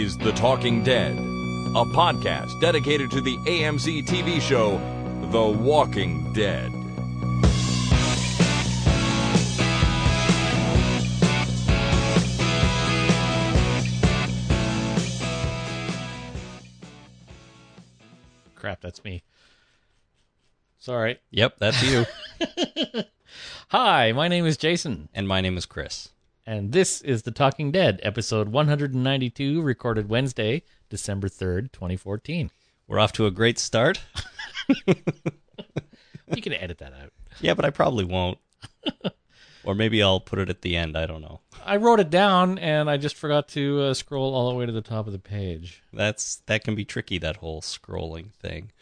is The Talking Dead, a podcast dedicated to the AMC TV show The Walking Dead. Crap, that's me. Sorry. Yep, that's you. Hi, my name is Jason, and my name is Chris. And this is The Talking Dead, episode 192, recorded Wednesday, December 3rd, 2014. We're off to a great start. You can edit that out. Yeah, but I probably won't. or maybe I'll put it at the end. I don't know. I wrote it down and I just forgot to uh, scroll all the way to the top of the page. That's that can be tricky. That whole scrolling thing.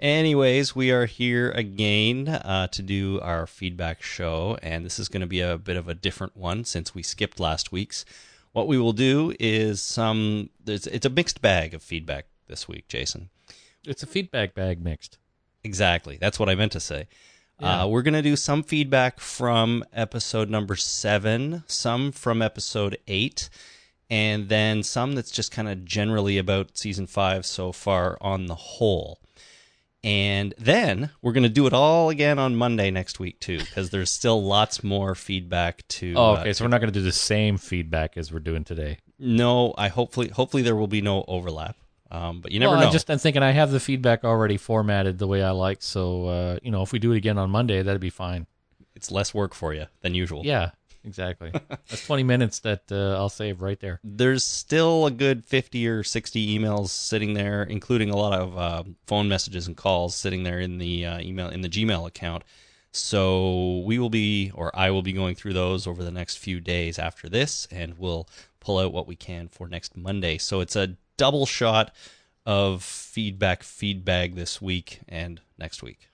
Anyways, we are here again uh, to do our feedback show, and this is going to be a bit of a different one since we skipped last week's. What we will do is some. There's, it's a mixed bag of feedback this week, Jason. It's a feedback bag mixed. Exactly. That's what I meant to say. Yeah. Uh, we're going to do some feedback from episode number seven, some from episode eight, and then some that's just kind of generally about season five so far on the whole. And then we're going to do it all again on Monday next week, too, because there's still lots more feedback to. Oh, uh, okay, so we're not going to do the same feedback as we're doing today. no, I hopefully hopefully there will be no overlap. Um, but you never well, know. I just I'm thinking I have the feedback already formatted the way I like, so uh, you know if we do it again on Monday, that'd be fine. It's less work for you than usual. Yeah, exactly. That's 20 minutes that uh, I'll save right there. there's still a good 50 or 60 emails sitting there including a lot of uh, phone messages and calls sitting there in the uh, email in the gmail account so we will be or i will be going through those over the next few days after this and we'll pull out what we can for next monday so it's a double shot of feedback feedback this week and next week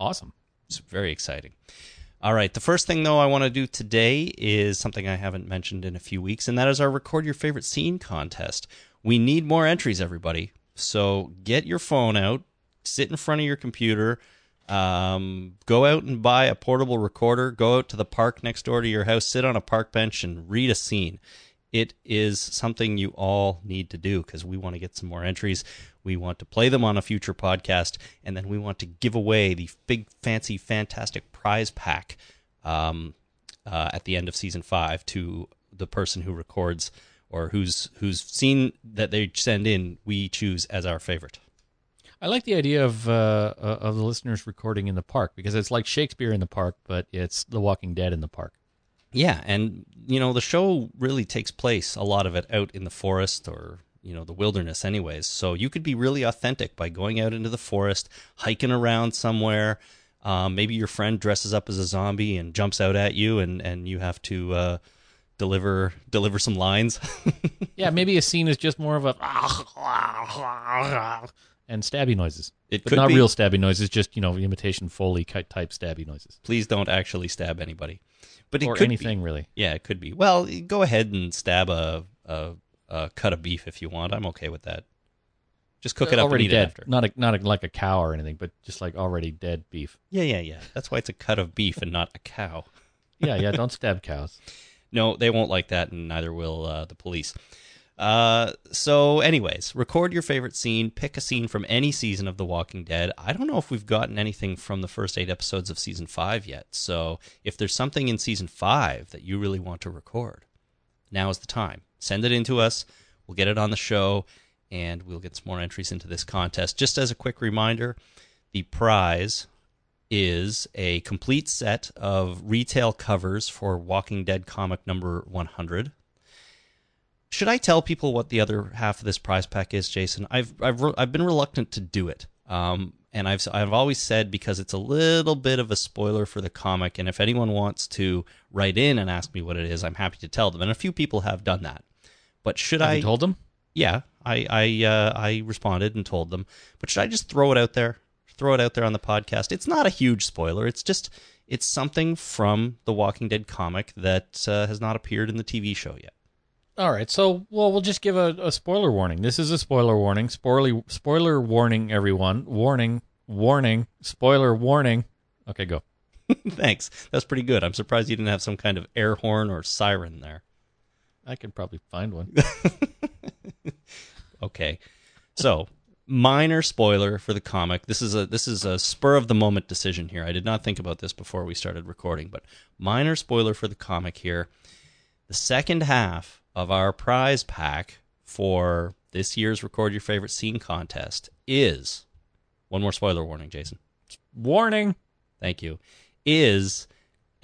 Awesome. it's very exciting. All right. The first thing, though, I want to do today is something I haven't mentioned in a few weeks, and that is our Record Your Favorite Scene contest. We need more entries, everybody. So get your phone out, sit in front of your computer, um, go out and buy a portable recorder, go out to the park next door to your house, sit on a park bench, and read a scene. It is something you all need to do because we want to get some more entries. We want to play them on a future podcast, and then we want to give away the big, fancy, fantastic prize pack um, uh, at the end of season five to the person who records or who's whose scene that they send in. We choose as our favorite. I like the idea of uh, uh, of the listeners recording in the park because it's like Shakespeare in the park, but it's The Walking Dead in the park. Yeah, and you know the show really takes place a lot of it out in the forest or you know the wilderness, anyways. So you could be really authentic by going out into the forest, hiking around somewhere. Um, maybe your friend dresses up as a zombie and jumps out at you, and and you have to uh, deliver deliver some lines. Yeah, maybe a scene is just more of a and stabby noises. It but could not be. real stabby noises, just you know imitation Foley type stabby noises Please don't actually stab anybody, but it or could be. anything really. Yeah, it could be. Well, go ahead and stab a, a, a cut of beef if you want. I'm okay with that. Just cook it up already and eat dead, it after. not a, not a, like a cow or anything, but just like already dead beef. Yeah, yeah, yeah. That's why it's a cut of beef and not a cow. Yeah, yeah. Don't stab cows. No, they won't like that, and neither will uh, the police. Uh, so, anyways, record your favorite scene. Pick a scene from any season of The Walking Dead. I don't know if we've gotten anything from the first eight episodes of season five yet. So, if there's something in season five that you really want to record, now is the time. Send it in to us. We'll get it on the show, and we'll get some more entries into this contest. Just as a quick reminder, the prize is a complete set of retail covers for Walking Dead comic number 100. Should I tell people what the other half of this prize pack is, Jason? I've I've re- I've been reluctant to do it. Um, and I've I've always said because it's a little bit of a spoiler for the comic, and if anyone wants to write in and ask me what it is, I'm happy to tell them. And a few people have done that. But should Have I you told them? yeah, I I uh, I responded and told them. But should I just throw it out there? Throw it out there on the podcast. It's not a huge spoiler. It's just it's something from the Walking Dead comic that uh, has not appeared in the TV show yet. All right, so well, we'll just give a, a spoiler warning. This is a spoiler warning. Spoiler spoiler warning, everyone. Warning, warning, spoiler warning. Okay, go. Thanks. That's pretty good. I'm surprised you didn't have some kind of air horn or siren there. I could probably find one. Okay. So, minor spoiler for the comic. This is a this is a spur of the moment decision here. I did not think about this before we started recording, but minor spoiler for the comic here. The second half of our prize pack for this year's record your favorite scene contest is one more spoiler warning, Jason. Warning. Thank you. Is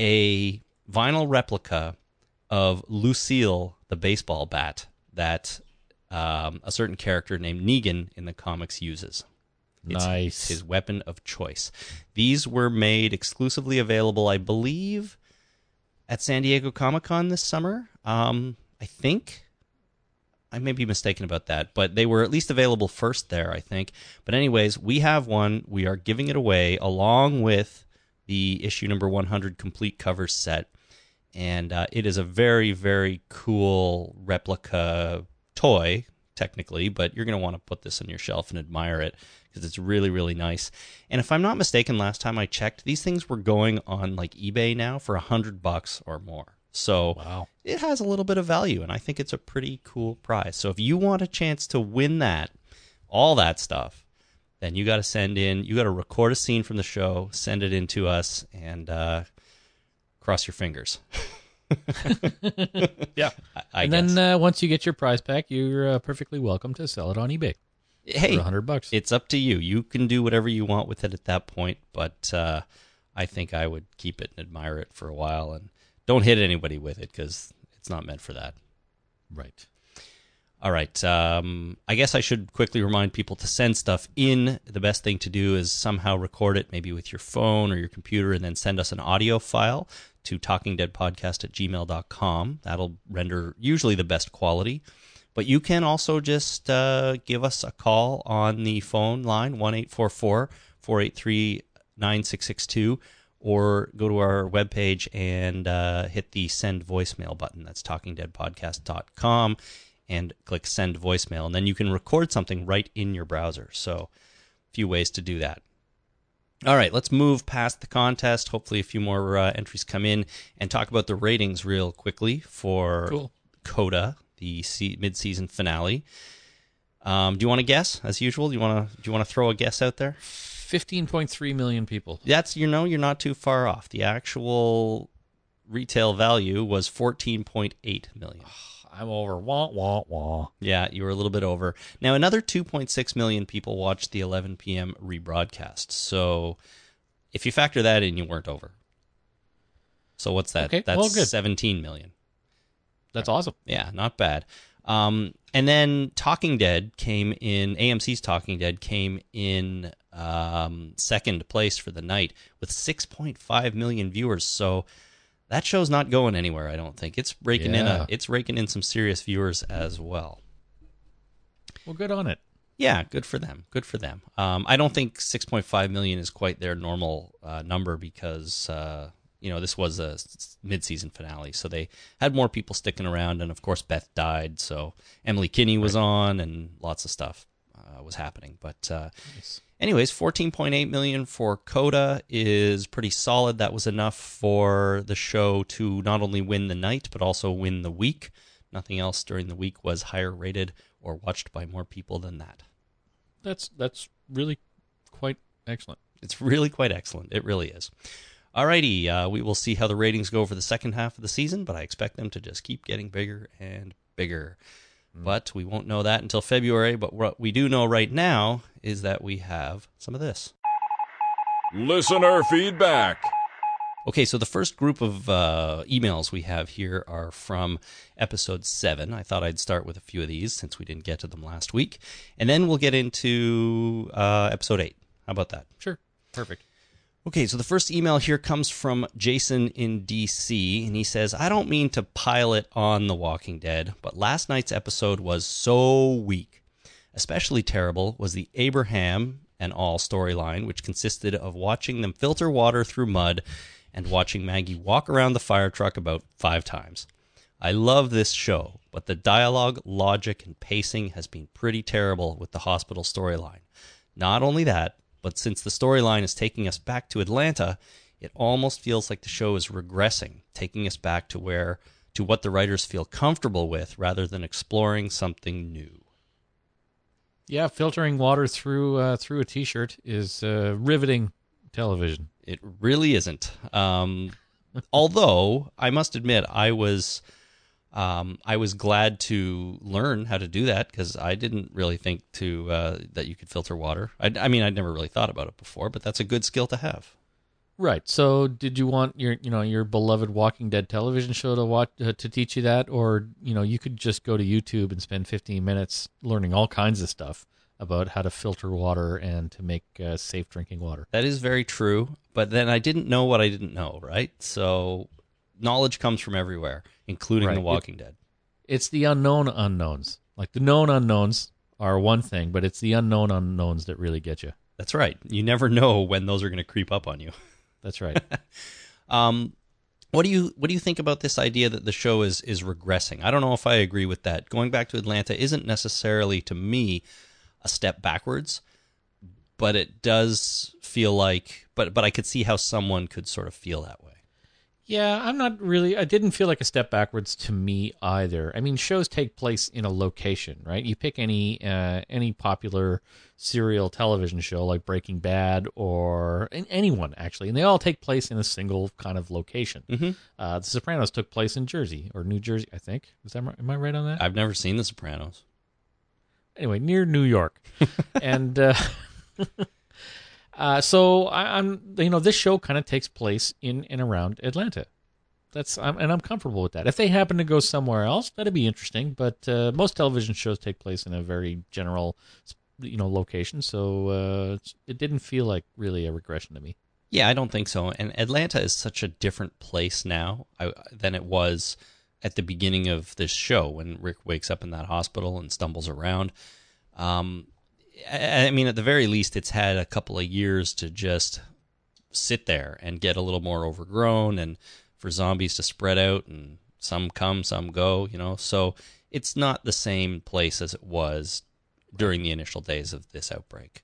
a vinyl replica of Lucille the baseball bat that um, a certain character named Negan in the comics uses. It's Nice. his weapon of choice. These were made exclusively available, I believe, at San Diego Comic Con this summer. Um, I think. I may be mistaken about that, but they were at least available first there, I think. But, anyways, we have one. We are giving it away along with the issue number 100 complete cover set. And uh, it is a very, very cool replica toy, technically, but you're going to want to put this on your shelf and admire it because it's really, really nice. And if I'm not mistaken, last time I checked, these things were going on like eBay now for a hundred bucks or more. So Wow. it has a little bit of value, and I think it's a pretty cool prize. So if you want a chance to win that, all that stuff, then you got to send in, you got to record a scene from the show, send it in to us, and uh, cross your fingers. Yeah. I, I and guess. then uh, once you get your prize pack, you're uh, perfectly welcome to sell it on eBay hey, hundred bucks. it's up to you. You can do whatever you want with it at that point, but uh, I think I would keep it and admire it for a while, and don't hit anybody with it because it's not meant for that. right. All right. Um, I guess I should quickly remind people to send stuff in. The best thing to do is somehow record it, maybe with your phone or your computer, and then send us an audio file to talkingdeadpodcast at gmail.com. That'll render usually the best quality. But you can also just uh, give us a call on the phone line, 1 483 9662, or go to our webpage and uh, hit the send voicemail button. That's talkingdeadpodcast.com and click send voicemail. And then you can record something right in your browser. So, a few ways to do that. All right, let's move past the contest. Hopefully, a few more uh, entries come in and talk about the ratings real quickly for Cool. Coda, the se- mid-season finale. Um, do you want to guess, as usual? Do you want to do you want to throw a guess out there? Fifteen point three million people. That's you know you're not too far off. The actual retail value was 14.8 million. I'm over. Wah wah wah. Yeah, you were a little bit over. Now, another 2.6 million people watched the 11 p.m. rebroadcast. So, if you factor that in, you weren't over. So, what's that? Okay, That's well, good. 17 million. That's awesome. Yeah, not bad. Um, and then Talking Dead came in, AMC's Talking Dead came in um, second place for the night with 6.5 million viewers. So, that show's not going anywhere, I don't think. It's raking in a, it's raking in some serious viewers as well. Well, good on it. Yeah, good for them. Good for them. Um, I don't think 6.5 million is quite their normal uh, number because uh, you know this was a mid-season finale, so they had more people sticking around, and of course Beth died, so Emily Kinney was on, and lots of stuff uh, was happening. But uh, anyways, 14.8 million for Coda is pretty solid. That was enough for the show to not only win the night but also win the week. Nothing else during the week was higher rated or watched by more people than that. That's that's really quite excellent. It's really quite excellent. It really is. Alrighty, uh, we will see how the ratings go for the second half of the season, but I expect them to just keep getting bigger and bigger. But we won't know that until February. But what we do know right now is that we have some of this. Listener feedback. Okay, so the first group of uh, emails we have here are from episode seven. I thought I'd start with a few of these since we didn't get to them last week. And then we'll get into uh, episode eight. How about that? Sure. Perfect. Okay, so the first email here comes from Jason in DC, and he says, I don't mean to pile it on The Walking Dead, but last night's episode was so weak. Especially terrible was the Abraham and all storyline, which consisted of watching them filter water through mud and watching Maggie walk around the fire truck about five times. I love this show, but the dialogue, logic, and pacing has been pretty terrible with the hospital storyline. Not only that, but since the storyline is taking us back to Atlanta, it almost feels like the show is regressing, taking us back to where to what the writers feel comfortable with rather than exploring something new. Yeah, filtering water through uh, through a T-shirt is uh, riveting television. It really isn't. Um, although I must admit, I was um, I was glad to learn how to do that because I didn't really think to uh, that you could filter water. I, I mean, I'd never really thought about it before, but that's a good skill to have. Right. So, did you want your, you know, your beloved Walking Dead television show to watch uh, to teach you that, or you know, you could just go to YouTube and spend 15 minutes learning all kinds of stuff about how to filter water and to make uh, safe drinking water. That is very true. But then I didn't know what I didn't know, right? So, knowledge comes from everywhere, including Right. The Walking Dead. It's the unknown unknowns. Like the known unknowns are one thing, but it's the unknown unknowns that really get you. That's right. You never know when those are going to creep up on you. That's right. Um, what do you what do you think about this idea that the show is is regressing? I don't know if I agree with that. Going back to Atlanta isn't necessarily to me a step backwards, but it does feel like but but I could see how someone could sort of feel that way. Yeah, I'm not really. I didn't feel like a step backwards to me either. I mean, shows take place in a location, right? You pick any uh, any popular serial television show like Breaking Bad or an- anyone actually, and they all take place in a single kind of location. Mhm. Uh, the Sopranos took place in Jersey or New Jersey, I think. Is that am I right on that? I've never seen The Sopranos. anyway, near New York, and uh, uh, so I, I'm, you know, this show kind of takes place in and around Atlanta. That's I'm, and I'm comfortable with that. If they happen to go somewhere else, that'd be interesting. But uh, most television shows take place in a very general, you know, location. So uh, it didn't feel like really a regression to me. Yeah, I don't think so. And Atlanta is such a different place now than it was at the beginning of this show when Rick wakes up in that hospital and stumbles around. Um, I, mean, at the very least, it's had a couple of years to just sit there and get a little more overgrown and for zombies to spread out and some come, some go, you know. So it's not the same place as it was during the initial days of this outbreak.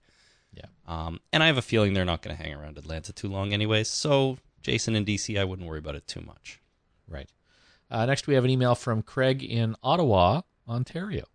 Yeah. Um, and I have a feeling they're not going to hang around Atlanta too long, anyway. So Jason and DC, I wouldn't worry about it too much. Right. Uh, next, we have an email from Craig in Ottawa, Ontario.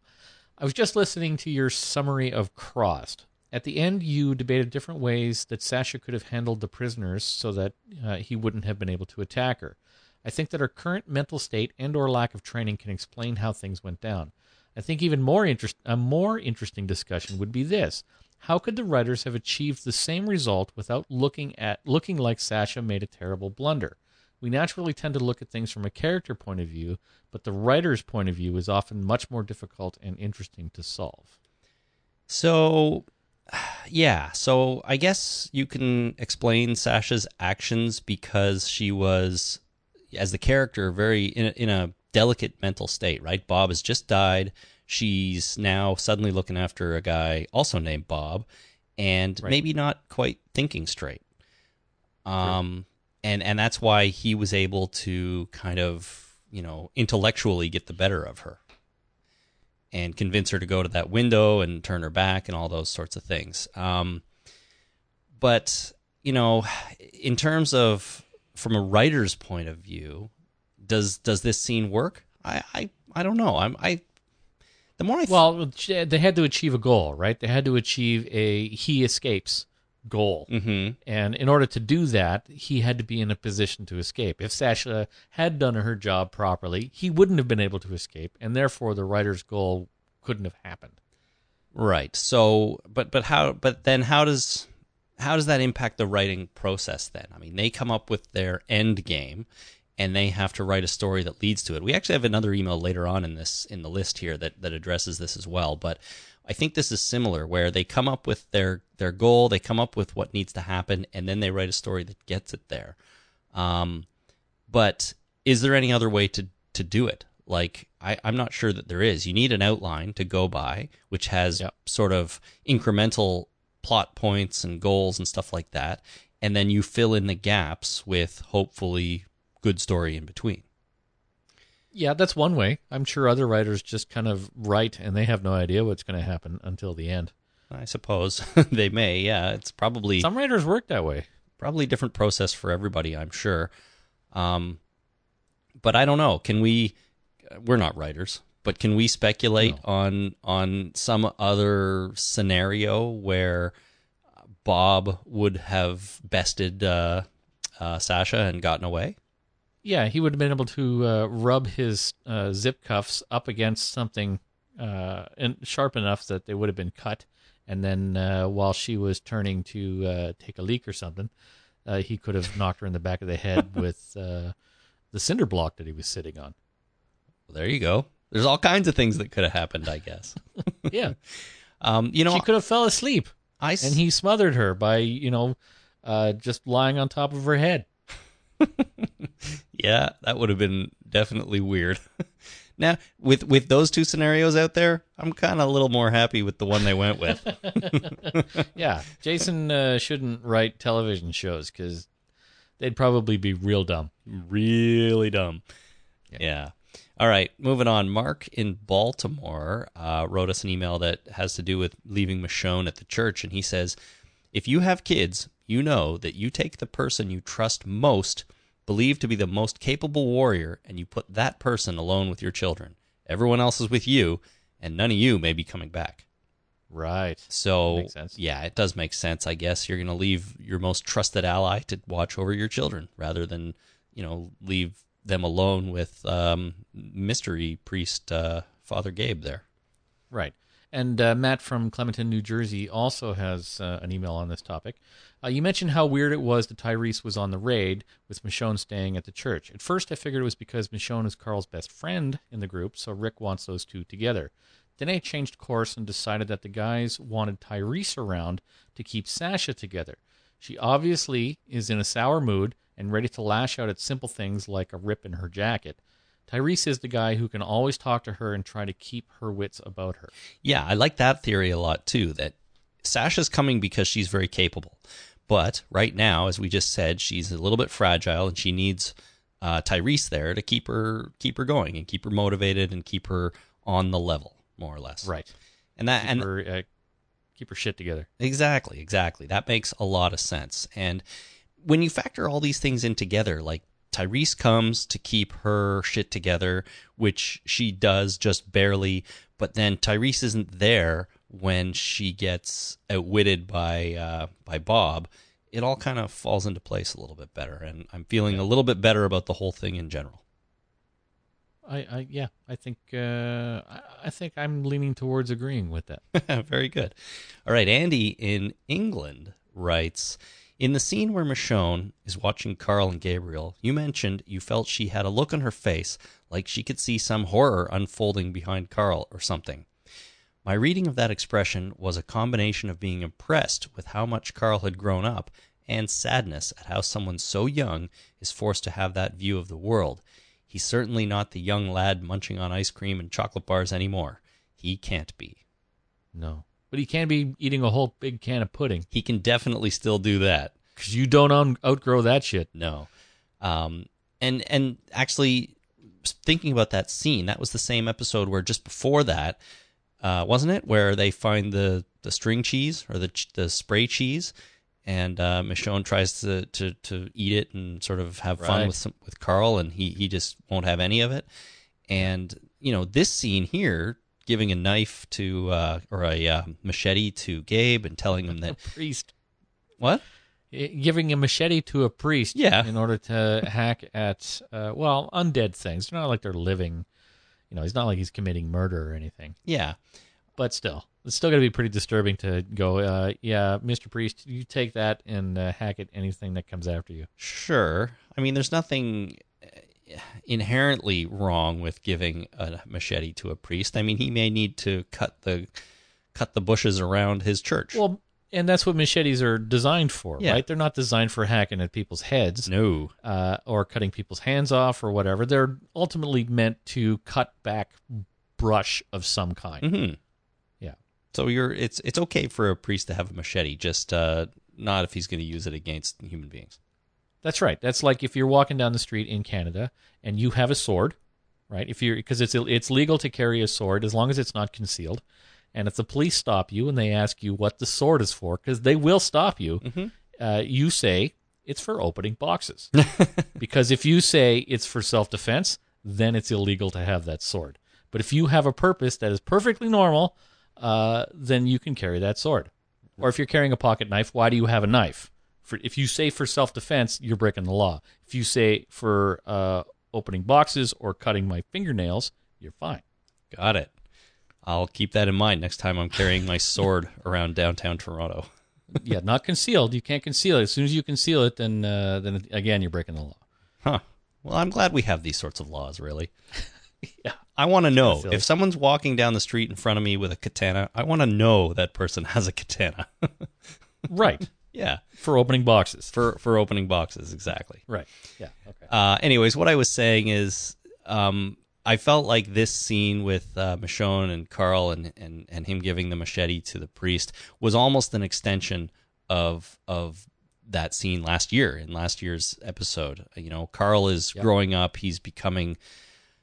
I was just listening to your summary of Crossed. At the end, you debated different ways that Sasha could have handled the prisoners so that uh, he wouldn't have been able to attack her. I think that her current mental state and/or lack of training can explain how things went down. I think even more interest, a more interesting discussion would be this: How could the writers have achieved the same result without looking at looking like Sasha made a terrible blunder? We naturally tend to look at things from a character point of view, but the writer's point of view is often much more difficult and interesting to solve. So, yeah. So I guess you can explain Sasha's actions because she was, as the character, very in a, in a delicate mental state. Right? Bob has just died. She's now suddenly looking after a guy also named Bob, and Right. maybe not quite thinking straight. Um, and and that's why he was able to kind of you know intellectually get the better of her and convince her to go to that window and turn her back and all those sorts of things. Um, but you know, in terms of from a writer's point of view, does does this scene work? I I, I don't know. I'm I. The more I th- Well, they had to achieve a goal, right? They had to achieve a he escapes goal. Mhm. And in order to do that, he had to be in a position to escape. If Sasha had done her job properly, he wouldn't have been able to escape, and therefore the writer's goal couldn't have happened. Right. So, but but how? But then how does how does that impact the writing process? Then I mean, they come up with their end game, and they have to write a story that leads to it. We actually have another email later on in this in the list here that that addresses this as well. But I think this is similar, where they come up with their their goal, they come up with what needs to happen, and then they write a story that gets it there. Um, but is there any other way to to do it? Like I, I'm not sure that there is. You need an outline to go by, which has Yep. sort of incremental plot points and goals and stuff like that, and then you fill in the gaps with hopefully good story in between. Yeah, that's one way. I'm sure other writers just kind of write and they have no idea what's going to happen until the end. I suppose they may. Yeah, it's probably Some writers work that way. probably different process for everybody, I'm sure. Um, but I don't know. Can we? We're not writers, but can we speculate on on some other scenario where Bob would have bested uh, uh, Sasha and gotten away? Yeah, he would have been able to uh, rub his uh, zip cuffs up against something uh, and sharp enough that they would have been cut. And then uh, while she was turning to uh, take a leak or something, uh, he could have knocked her in the back of the head with uh, the cinder block that he was sitting on. Well, there you go. There's all kinds of things that could have happened, I guess. Yeah, Um, you know, she could have fell asleep, I s- and he smothered her by you know uh, just lying on top of her head. Yeah, that would have been definitely weird. now, with with those two scenarios out there, I'm kind of a little more happy with the one they went with. Yeah, Jason uh, shouldn't write television shows because they'd probably be real dumb. really dumb. Yeah. All right, moving on. Mark in Baltimore uh, wrote us an email that has to do with leaving Michonne at the church, and he says, "If you have kids, you know that you take the person you trust most, believe to be the most capable warrior, and you put that person alone with your children. Everyone else is with you, and none of you may be coming back." Right. So, yeah, it does make sense. I guess you're going to leave your most trusted ally to watch over your children rather than, you know, leave them alone with um, mystery priest uh, Father Gabe there. Right. And uh, Matt from Clementon, New Jersey, also has uh, an email on this topic. Uh, you mentioned how weird it was that Tyrese was on the raid with Michonne staying at the church. At first, I figured it was because Michonne is Carl's best friend in the group, so Rick wants those two together. Then I changed course and decided that the guys wanted Tyrese around to keep Sasha together. She obviously is in a sour mood and ready to lash out at simple things like a rip in her jacket. Tyrese is the guy who can always talk to her and try to keep her wits about her. Yeah, I like that theory a lot too. That Sasha's coming because she's very capable, but right now, as we just said, she's a little bit fragile, and she needs uh, Tyrese there to keep her keep her going and keep her motivated and keep her on the level, more or less. Right. And that Keep and her uh, keep her shit together. Exactly, exactly. That makes a lot of sense. And when you factor all these things in together, like Tyrese comes to keep her shit together, which she does just barely, but then Tyrese isn't there when she gets outwitted by uh, by Bob. It all kind of falls into place a little bit better, and I'm feeling a little bit better about the whole thing in general. I, I yeah, I think uh, I think I'm leaning towards agreeing with that. Very good. All right, Andy in England writes In the scene where Michonne is watching Carl and Gabriel, you mentioned you felt she had a look on her face like she could see some horror unfolding behind Carl or something. My reading of that expression was a combination of being impressed with how much Carl had grown up and sadness at how someone so young is forced to have that view of the world. He's certainly not the young lad munching on ice cream and chocolate bars anymore. He can't be. No, but he can be eating a whole big can of pudding He can definitely still do that. because you don't un- outgrow that shit. No. Um, and and actually, thinking about that scene, that was the same episode where just before that, uh, wasn't it, where they find the the string cheese or the the spray cheese, and uh, Michonne tries to, to to eat it and sort of have fun with some, with Carl, and he he just won't have any of it. And you know, this scene here, giving a knife to uh, or a uh, machete to Gabe and telling him that Priest what Eh, giving a machete to a priest, Yeah. in order to hack at uh, well undead things. They're not like they're living. You know, he's not like he's committing murder or anything. yeah. But still, it's still going to be pretty disturbing to go. Uh, yeah, Mister Priest, you take that and uh, hack at anything that comes after you. Sure. I mean, there's nothing uh, inherently wrong with giving a machete to a priest. I mean, he may need to cut the cut the bushes around his church. Well, and that's what machetes are designed for, Yeah. right? They're not designed for hacking at people's heads no. uh, or cutting people's hands off or whatever. They're ultimately meant to cut back brush of some kind. hmm Yeah. So you're it's it's okay for a priest to have a machete, just uh, not if he's going to use it against human beings. That's right. That's like if you're walking down the street in Canada and you have a sword, right? If you're because it's it's legal to carry a sword as long as it's not concealed. And if the police stop you and they ask you what the sword is for, because they will stop you, Mhm. uh, you say it's for opening boxes. because if you say it's for self defense, then it's illegal to have that sword. But if you have a purpose that is perfectly normal, uh, then you can carry that sword. Or if you're carrying a pocket knife, why do you have a knife? For, if you say for self defense, you're breaking the law. If you say for uh, opening boxes or cutting my fingernails, you're fine. Got it. I'll keep that in mind next time I'm carrying my sword around downtown Toronto. yeah, not concealed. You can't conceal it. As soon as you conceal it, then uh, then again you're breaking the law. Huh. Well, I'm glad we have these sorts of laws, really. Yeah. I want to know if someone's walking down the street in front of me with a katana, I want to know that person has a katana. Right. Yeah. For opening boxes. For for opening boxes, exactly. Right. Yeah. Okay. Uh, anyways, what I was saying is, um, I felt like this scene with uh, Michonne and Carl and, and, and him giving the machete to the priest was almost an extension of of that scene last year in last year's episode. You know, Carl is Yep. growing up; he's becoming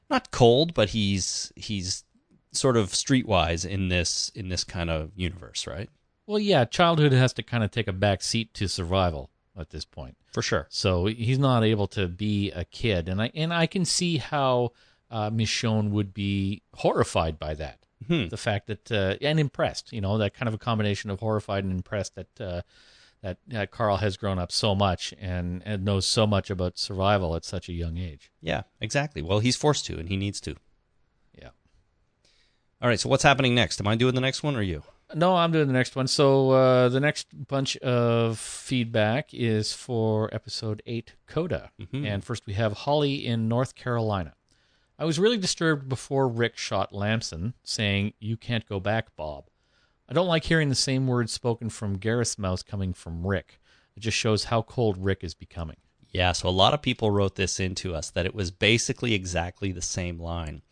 not cold, but he's he's sort of streetwise in this in this kind of universe, right? Well, yeah, childhood has to kind of take a back seat to survival at this point. For sure. So he's not able to be a kid, and I and I can see how uh, Michonne would be horrified by that. Hmm. The fact that uh, and impressed, you know, that kind of a combination of horrified and impressed that uh, that uh, Carl has grown up so much and and knows so much about survival at such a young age. Yeah, exactly. Well, he's forced to, and he needs to. Yeah. All right. So what's happening next? Am I doing the next one or you? No, I'm doing the next one. So uh, the next bunch of feedback is for episode eight, Coda. Mhm. And first we have Holly in North Carolina. I was really disturbed before Rick shot Lamson, saying, "You can't go back, Bob." I don't like hearing the same words spoken from Gareth's mouth coming from Rick. It just shows how cold Rick is becoming. Yeah, so a lot of people wrote this into us that it was basically exactly the same line.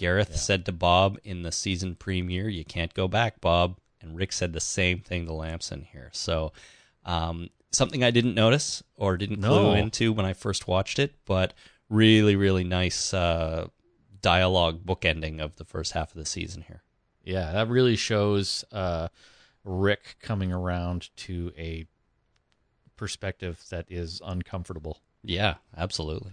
Gareth said to Bob in the season premiere, "You can't go back, Bob," and Rick said the same thing to Lamson here. So, um, something I didn't notice or didn't clue No. into when I first watched it, but really, really nice uh, dialogue bookending of the first half of the season here. Yeah, that really shows uh, Rick coming around to a perspective that is uncomfortable. Yeah, absolutely.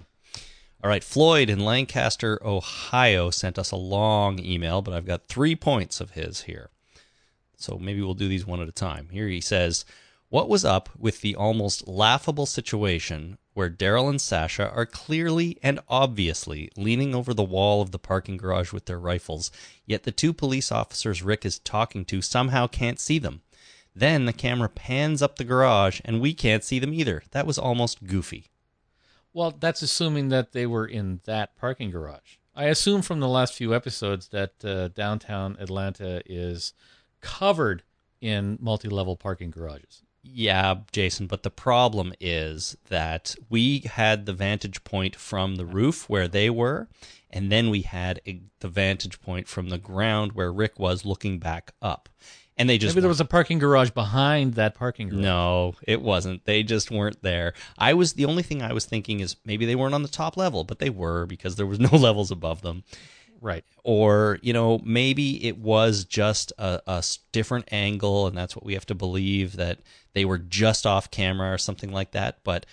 All right, Floyd in Lancaster, Ohio sent us a long email, but I've got three points of his here. So maybe we'll do these one at a time. Here he says, What was up with the almost laughable situation where Daryl and Sasha are clearly and obviously leaning over the wall of the parking garage with their rifles, yet the two police officers Rick is talking to somehow can't see them? Then the camera pans up the garage and we can't see them either. That was almost goofy. Well, that's assuming that they were in that parking garage. I assume from the last few episodes that uh, downtown Atlanta is covered in multi level parking garages. Yeah, Jason, but the problem is that we had the vantage point from the roof where they were, and then we had a, the vantage point from the ground where Rick was looking back up. And they just Maybe there was a parking garage behind that parking garage. No, it wasn't. They just weren't there. I was the only thing I was thinking is maybe they weren't on the top level, but they were because there was no levels above them. Right. Or, you know, maybe it was just a different angle and that's what we have to believe that they were just off camera or something like that, but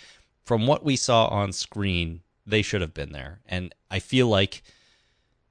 from what we saw on screen, they should have been there. And I feel like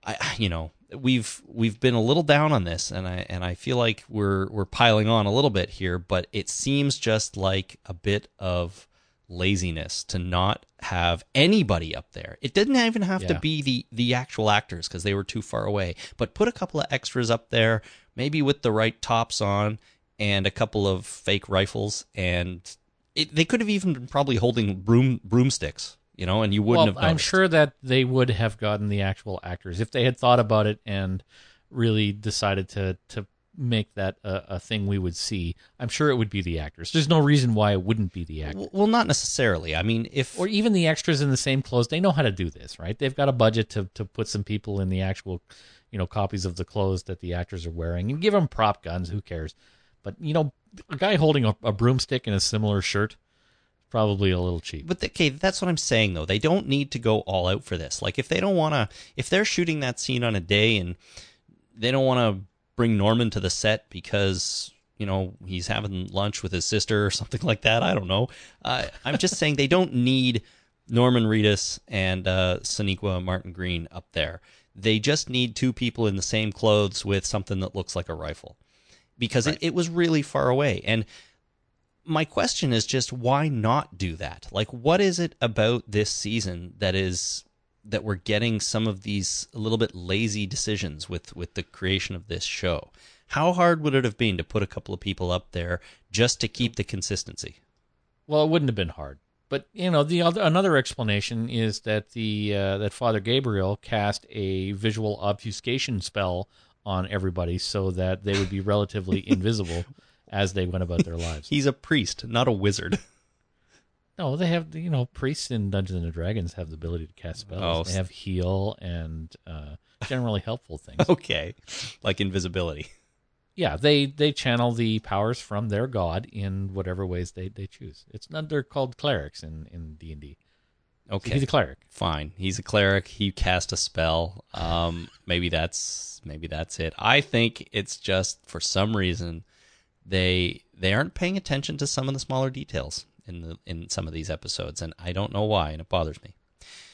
I you know, we've we've been a little down on this and I and I feel like we're we're piling on a little bit here, but it seems just like a bit of laziness to not have anybody up there. It didn't even have to be the the actual actors because they were too far away, but put a couple of extras up there, maybe with the right tops on and a couple of fake rifles and it, they could have even been probably holding broom broomsticks, you know, and you wouldn't well, have I'm sure that they would have gotten the actual actors if they had thought about it and really decided to to make that a, a thing we would see. I'm sure it would be the actors. There's no reason why it wouldn't be the actors. Well, well, not necessarily. I mean, if or even the extras in the same clothes. They know how to do this, right? They've got a budget to to put some people in the actual, you know, copies of the clothes that the actors are wearing and give them prop guns. Who cares? But you know, a guy holding a, a broomstick in a similar shirt, probably a little cheap. But okay, that's what I'm saying though. They don't need to go all out for this. Like if they don't want to, if they're shooting that scene on a day and they don't want to bring Norman to the set because you you know he's having lunch with his sister or something like that. I don't know. Uh, I'm just saying they don't need Norman Reedus and uh, Sonequa Martin Green up there. They just need two people in the same clothes with something that looks like a rifle because Right. it, it was really far away. And my question is just why not do that? Like, what is it about this season that is that we're getting some of these a little bit lazy decisions with with the creation of this show? How hard would it have been to put a couple of people up there just to keep the consistency? Well, it wouldn't have been hard. But you know, the other another explanation is that the uh, that Father Gabriel cast a visual obfuscation spell on everybody so that they would be relatively invisible as they went about their lives. He's a priest, not a wizard. No, they have you know priests in Dungeons and Dragons have the ability to cast spells. Oh, they have heal and uh, generally helpful things. okay, like invisibility. yeah, they they channel the powers from their god in whatever ways they, they choose. It's not they're called clerics in in D and D. Okay, He's a cleric. fine. He's a cleric. He cast a spell. Um, maybe that's maybe that's it. I think it's just for some reason they they aren't paying attention to some of the smaller details in the in some of these episodes, and I don't know why, and it bothers me.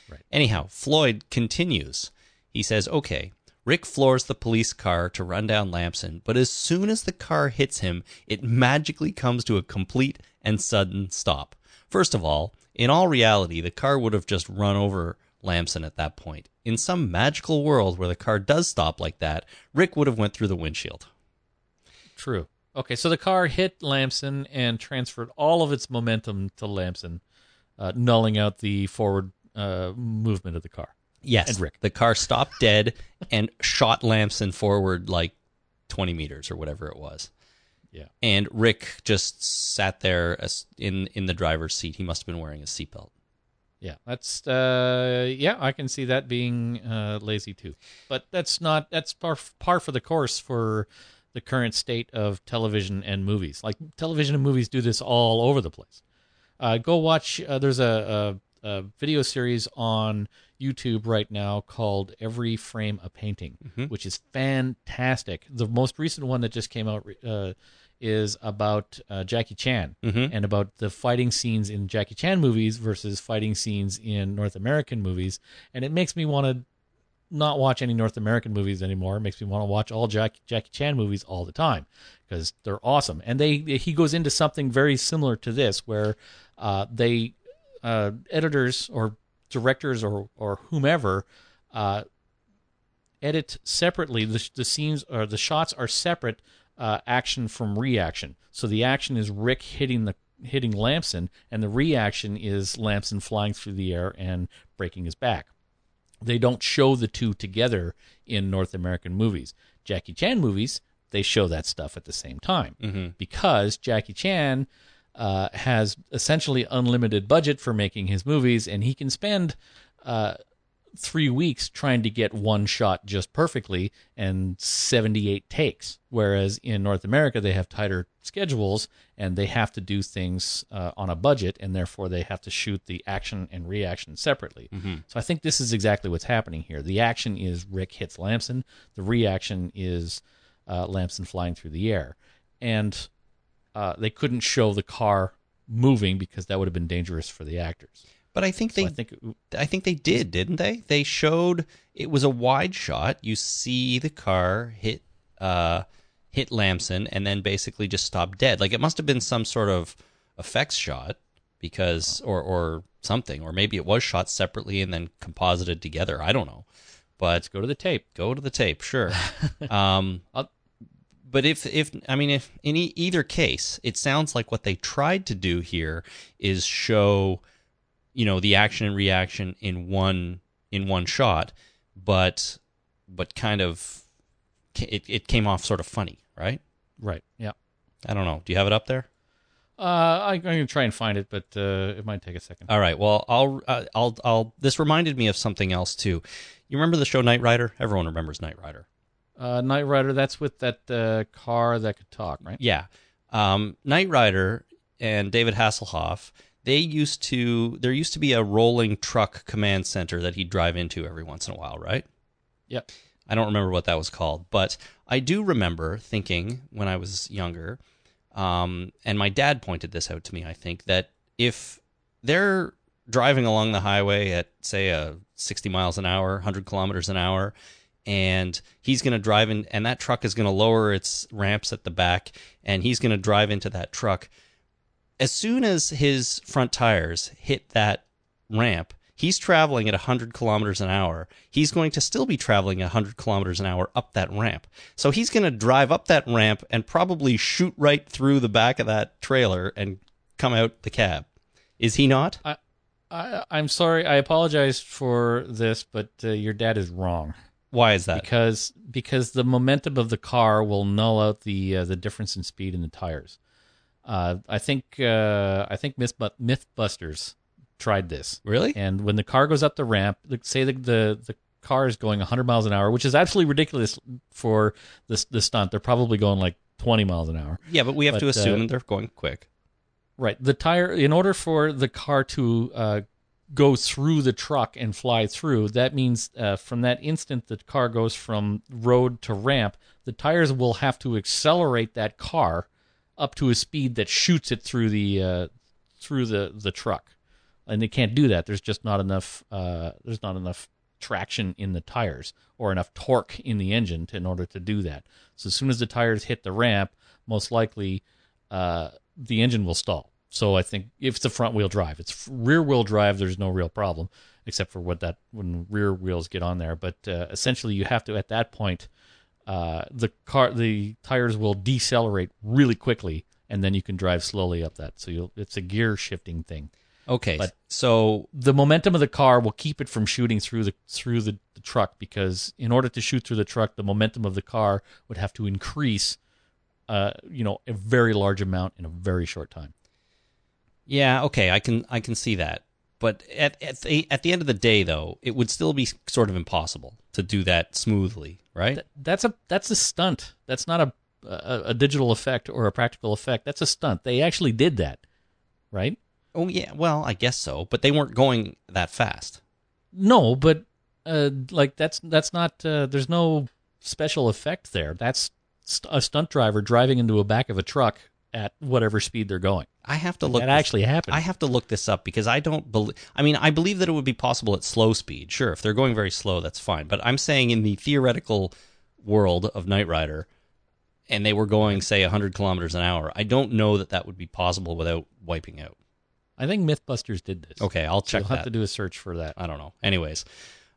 Right. Anyhow, Floyd continues. He says, "Okay." Rick floors the police car to run down Lamson, but as soon as the car hits him, it magically comes to a complete and sudden stop. First of all, in all reality, the car would have just run over Lamson at that point. In some magical world where the car does stop like that, Rick would have went through the windshield. True. Okay, so the car hit Lamson and transferred all of its momentum to Lamson, uh, nulling out the forward uh, movement of the car. Yes, And Rick. the car stopped dead and shot Lamson forward like 20 meters or whatever it was. Yeah. And Rick just sat there in in the driver's seat. He must have been wearing a seatbelt. Yeah, that's uh, yeah, I can see that being uh, lazy too. But that's not that's par par for the course for the current state of television and movies. Like television and movies do this all over the place. Uh, go watch. Uh, there's a, a, a video series on YouTube right now called "Every Frame a Painting," which is fantastic. The most recent one that just came out uh, is about uh, Jackie Chan and about the fighting scenes in Jackie Chan movies versus fighting scenes in North American movies, and it makes me want to not watch any North American movies anymore. It makes me want to watch all Jack, Jackie Chan movies all the time because they're awesome. And they he goes into something very similar to this, where uh, they uh, editors or directors or or whomever uh, edit separately. The, the scenes or the shots are separate uh, action from reaction. So the action is Rick hitting the hitting Lamson, and the reaction is Lamson flying through the air and breaking his back they don't show the two together in North American movies. Jackie Chan movies, they show that stuff at the same time because Jackie Chan uh, has essentially unlimited budget for making his movies, and he can spend uh, three weeks trying to get one shot just perfectly and 78 takes. Whereas in North America, they have tighter schedules and they have to do things uh, on a budget, and therefore they have to shoot the action and reaction separately. So I think this is exactly what's happening here. The action is Rick hits Lamson, the reaction is uh, Lamson flying through the air. And uh, they couldn't show the car moving because that would have been dangerous for the actors. But I think So they I think I think they did, didn't they? They showed it was a wide shot. You see the car hit uh hit Lamson and then basically just stop dead. Like it must have been some sort of effects shot because or or something or maybe it was shot separately and then composited together. I don't know. But let's go to the tape. go to the tape, sure. um I'll- but if if I mean if in e- either case, it sounds like what they tried to do here is show you know the action and reaction in one in one shot, but but kind of it it came off sort of funny, right? Right. Yeah. I don't know. Do you have it up there? Uh, I, I'm going to try and find it, but uh, it might take a second. All right. Well, I'll uh, I'll I'll. This reminded me of something else too. You remember the show Knight Rider? Everyone remembers Knight Rider. Uh, Knight Rider, that's with that uh, car that could talk, right? Yeah. Um, Knight Rider and David Hasselhoff, they used to, there used to be a rolling truck command center that he'd drive into every once in a while, right? Yep. I don't remember what that was called, but I do remember thinking when I was younger Um, and my dad pointed this out to me. I think that if they're driving along the highway at say a 60 miles an hour, 100 kilometers an hour, and he's going to drive in, and that truck is going to lower its ramps at the back, and he's going to drive into that truck. As soon as his front tires hit that ramp, he's traveling at 100 kilometers an hour. He's going to still be traveling 100 kilometers an hour up that ramp. So he's going to drive up that ramp and probably shoot right through the back of that trailer and come out the cab. Is he not? I, I, I'm sorry. I apologize for this, but uh, your dad is wrong Why is that? because because the momentum of the car will null out the uh, the difference in speed in the tires. Uh, I think uh, I think Myth, MythBusters tried this, Really? and when the car goes up the ramp, say the, the the car is going 100 miles an hour, which is absolutely ridiculous for this the stunt. They're probably going like 20 miles an hour. Yeah, but we have to But, uh, assume they're going quick. Right. The tire, in order for the car to uh, go through the truck and fly through, that means uh, from that instant the car goes from road to ramp, the tires will have to accelerate that car up to a speed that shoots it through the uh, through the, the truck, and they can't do that. There's just not enough. Uh, there's not enough traction in the tires or enough torque in the engine to, in order to do that. So as soon as the tires hit the ramp, most likely uh, the engine will stall. So I think if it's a front wheel drive, it's rear wheel drive. There's no real problem, except for what that when rear wheels get on there. But uh, essentially, you have to at that point, uh, the car the tires will decelerate really quickly, and then you can drive slowly up that. So it's a gear shifting thing. Okay, But- so The momentum of the car will keep it from shooting through the through the, the truck because in order to shoot through the truck, the momentum of the car would have to increase, uh, you know, a very large amount in a very short time. yeah, okay, I can I can see that. But at at the, at the end of the day, though, it would still be sort of impossible to do that smoothly, right? Th- that's a that's a stunt. That's not a, a a digital effect or a practical effect. That's a stunt. They actually did that, right? Oh yeah, well, I guess so. But they weren't going that fast. No, but uh, like that's that's not. Uh, there's no special effect there. That's st- a stunt driver driving into a back of a truck at whatever speed they're going. I have to look. that this- actually happened. I have to look this up because I don't believe. I mean, I believe that it would be possible at slow speed. Sure, if they're going very slow, that's fine. But I'm saying in the theoretical world of Knight Rider, and they were going say 100 kilometers an hour, I don't know that that would be possible without wiping out. I think MythBusters did this. Okay, I'll check you'll have to do a search for that. I don't know. Anyways,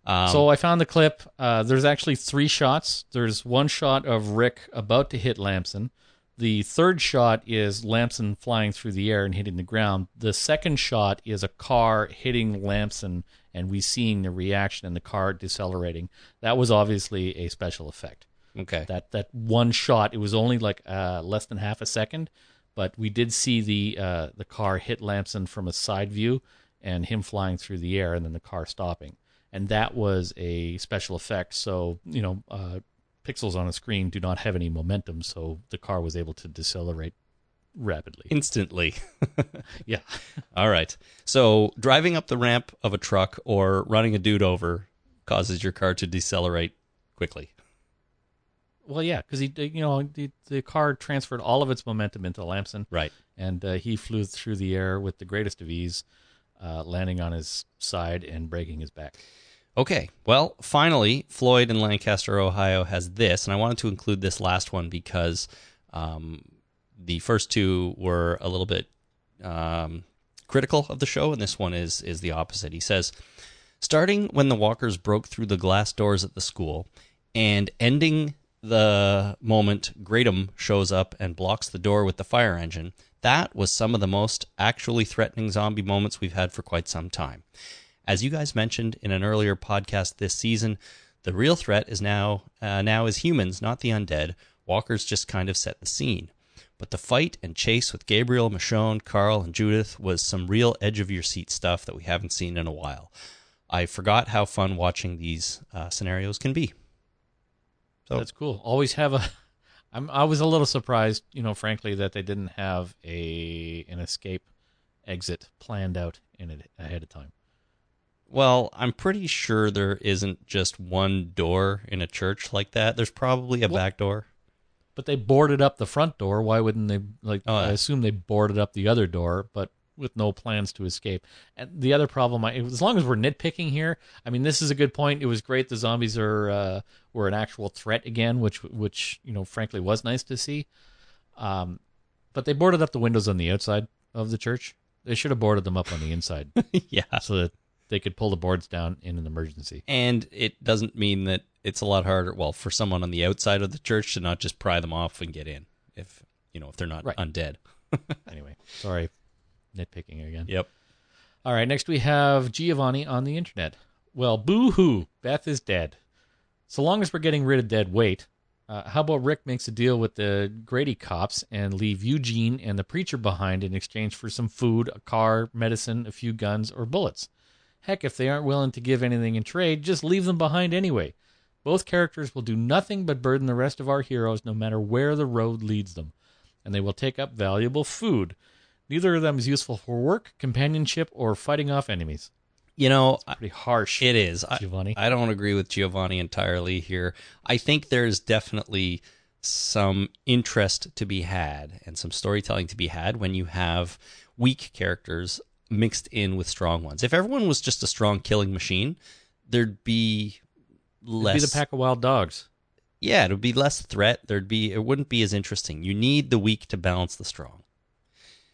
um, so I found the clip. Uh, there's actually three shots. There's one shot of Rick about to hit Lamson. The third shot is Lamson flying through the air and hitting the ground. The second shot is a car hitting Lamson and we seeing the reaction and the car decelerating. That was obviously a special effect. okay, That that one shot, it was only like uh, less than half a second, but we did see the uh, the car hit Lamson from a side view and him flying through the air and then the car stopping. And that was a special effect. So, you know, uh, pixels on a screen do not have any momentum, so the car was able to decelerate rapidly. instantly. Yeah. All right. So driving up the ramp of a truck or running a dude over causes your car to decelerate quickly. Well, yeah, because he, you know, the, the car transferred all of its momentum into Lamson, Right. and uh, he flew through the air with the greatest of ease, uh, landing on his side and breaking his back. Okay. Well, finally, Floyd in Lancaster, Ohio has this, and I wanted to include this last one because um, the first two were a little bit um, critical of the show, and this one is is the opposite. He says, starting when the walkers broke through the glass doors at the school, and ending the moment Gratum shows up and blocks the door with the fire engine. That was some of the most actually threatening zombie moments we've had for quite some time. As you guys mentioned in an earlier podcast this season, the real threat is now uh, now is humans, not the undead. Walkers just kind of set the scene. But the fight and chase with Gabriel, Michonne, Carl, and Judith was some real edge of your seat stuff that we haven't seen in a while. I forgot how fun watching these uh, scenarios can be. So That's cool. Always have a. I'm. I was a little surprised, you know, frankly, that they didn't have a an escape exit planned out in it ahead of time. Well, I'm pretty sure there isn't just one door in a church like that. There's probably a Well- back door. but they boarded up the front door. Why wouldn't they? Like, Oh, I assume they boarded up the other door, but with no plans to escape. And the other problem, I, as long as we're nitpicking here, I mean, this is a good point. It was great the zombies are uh, were an actual threat again, which which you know, frankly, was nice to see. Um, but they boarded up the windows on the outside of the church. They should have boarded them up on the inside yeah. so that they could pull the boards down in an emergency. And it doesn't mean that it's a lot harder, well, for someone on the outside of the church to not just pry them off and get in if, you know, if they're not Right. undead. Anyway, sorry, nitpicking again. Yep. All right, next we have Giovanni on the internet. Well, boo hoo, Beth is dead. So long as we're getting rid of dead weight, uh, how about Rick makes a deal with the Grady cops and leave Eugene and the preacher behind in exchange for some food, a car, medicine, a few guns, or bullets? Heck, if they aren't willing to give anything in trade, just leave them behind anyway. Both characters will do nothing but burden the rest of our heroes no matter where the road leads them, and they will take up valuable food. Neither of them is useful for work, companionship, or fighting off enemies. You know, Pretty harsh. It is. I, Giovanni. I don't agree with Giovanni entirely here. I think there's definitely some interest to be had and some storytelling to be had when you have weak characters mixed in with strong ones. If everyone was just a strong killing machine, there'd be It'd less be the pack of wild dogs. Yeah, it would be less threat. There'd be it wouldn't be as interesting. You need the weak to balance the strong.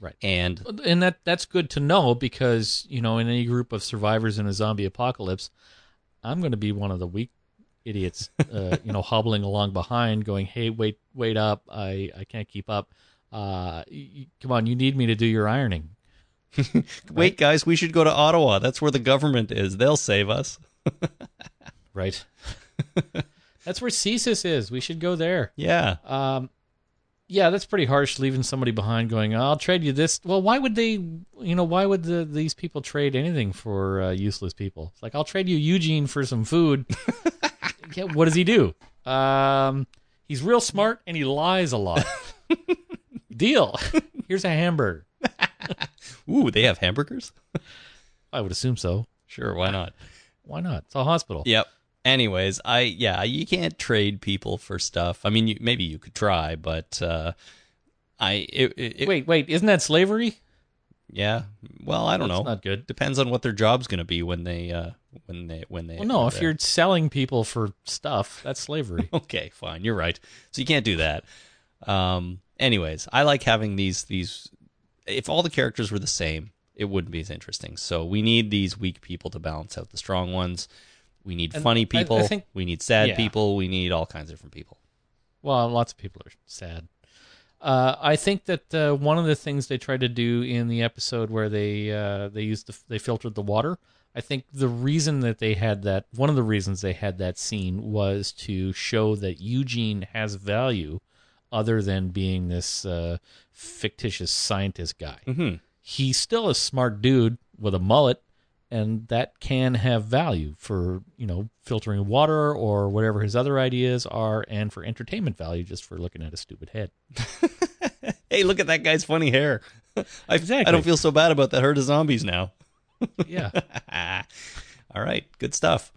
Right. And And that that's good to know because, you know, in any group of survivors in a zombie apocalypse, I'm going to be one of the weak idiots, uh, you know, hobbling along behind going, "Hey, wait, wait up. I I can't keep up. Uh come on, you need me to do your ironing." wait guys, we should go to Ottawa. That's where the government is. They'll save us. Right. that's where CSIS is. We should go there. Yeah. Um, yeah, that's pretty harsh. Leaving somebody behind, going, "I'll trade you this." Well, why would they? You know, why would the, these people trade anything for uh, useless people? It's like, I'll trade you Eugene for some food. yeah, what does he do? Um, he's real smart and he lies a lot. Deal. Here's a hamburger. Ooh, they have hamburgers? I would assume so. Sure, why not? Why not? It's a hospital. Yep. Anyways, I yeah, you can't trade people for stuff. I mean, you, maybe you could try, but uh I it, it, it- Wait, wait, isn't that slavery? yeah. Well, I don't That's know. not good. Depends on what their job's going to be when they uh when they when they Well, no, if you're selling people for stuff, that's slavery. Okay, fine. You're right. So you can't do that. Um anyways, I like having these these if all the characters were the same, it wouldn't be as interesting. So we need these weak people to balance out the strong ones. We need And funny I- I people. think- we need sad Yeah. people. We need all kinds of different people. Well, lots of people are sad. Uh, I think that uh, one of the things they tried to do in the episode where they uh, they used the, they filtered the water. I think the reason that they had that one of the reasons they had that scene was to show that Eugene has value, other than being this uh, fictitious scientist guy. Mm-hmm. He's still a smart dude with a mullet, and that can have value for you know filtering water or whatever his other ideas are, and for entertainment value just for looking at a stupid head. Hey, look at that guy's funny hair. I, I don't feel so bad about that herd of zombies now. Yeah. All right, good stuff.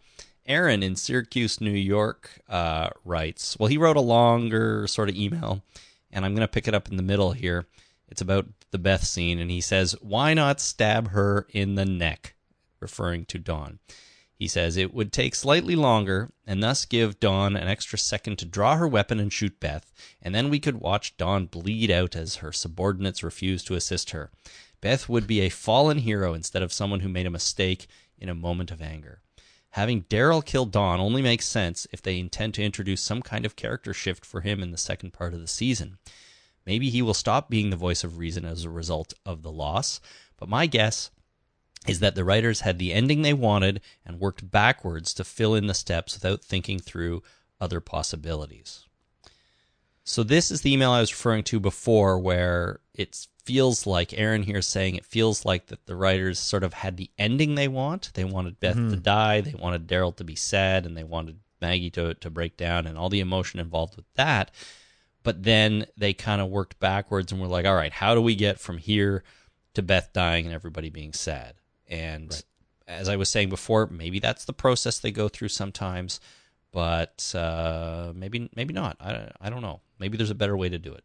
Aaron in Syracuse, New York, uh, writes. Well, he wrote a longer sort of email, and I'm going to pick it up in the middle here. It's about the Beth scene, and he says, "Why not stab her in the neck?" Referring to Dawn. He says it would take slightly longer and thus give Dawn an extra second to draw her weapon and shoot Beth, and then we could watch Dawn bleed out as her subordinates refuse to assist her. Beth would be a fallen hero instead of someone who made a mistake in a moment of anger. Having Daryl kill Dawn only makes sense if they intend to introduce some kind of character shift for him in the second part of the season. Maybe he will stop being the voice of reason as a result of the loss, but my guess is that the writers had the ending they wanted and worked backwards to fill in the steps without thinking through other possibilities. So this is the email I was referring to before where it feels like Aaron here is saying it feels like that the writers sort of had the ending they want. They wanted Beth to hmm. die, they wanted Daryl to be sad, and they wanted Maggie to to break down and all the emotion involved with that. But then they kind of worked backwards and were like, all right, how do we get from here to Beth dying and everybody being sad? And as I was saying before, maybe that's the process they go through sometimes. but uh, maybe maybe not. I I don't know. Maybe there's a better way to do it.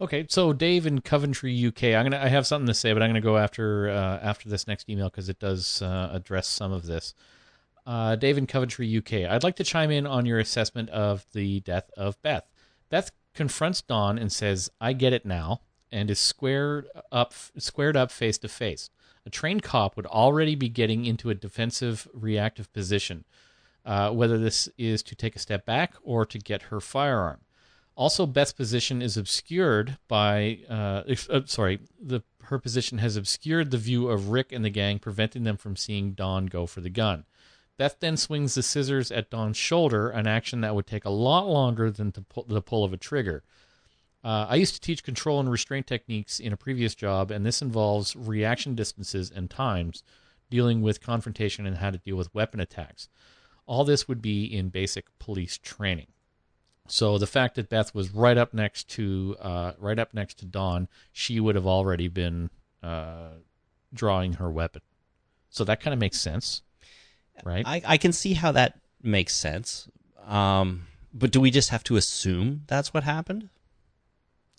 Okay, so Dave in Coventry, UK. I'm gonna. I have something to say, but I'm gonna go after uh, after this next email because it does uh, address some of this. Uh, Dave in Coventry, UK. I'd like to chime in on your assessment of the death of Beth. Beth confronts Dawn and says, "I get it now," and is squared up, squared up face to face. A trained cop would already be getting into a defensive, reactive position, uh, whether this is to take a step back or to get her firearm. Also, Beth's position is obscured by, uh, ex- uh, sorry, the her position has obscured the view of Rick and the gang, preventing them from seeing Dawn go for the gun. Beth then swings the scissors at Dawn's shoulder, an action that would take a lot longer than the pull of a trigger. Uh, I used to teach control and restraint techniques in a previous job, and this involves reaction distances and times, dealing with confrontation and how to deal with weapon attacks. All this would be in basic police training. So the fact that Beth was right up next to uh, right up next to Dawn, she would have already been uh, drawing her weapon. So that kind of makes sense, right? I, I can see how that makes sense. Um, but do we just have to assume that's what happened?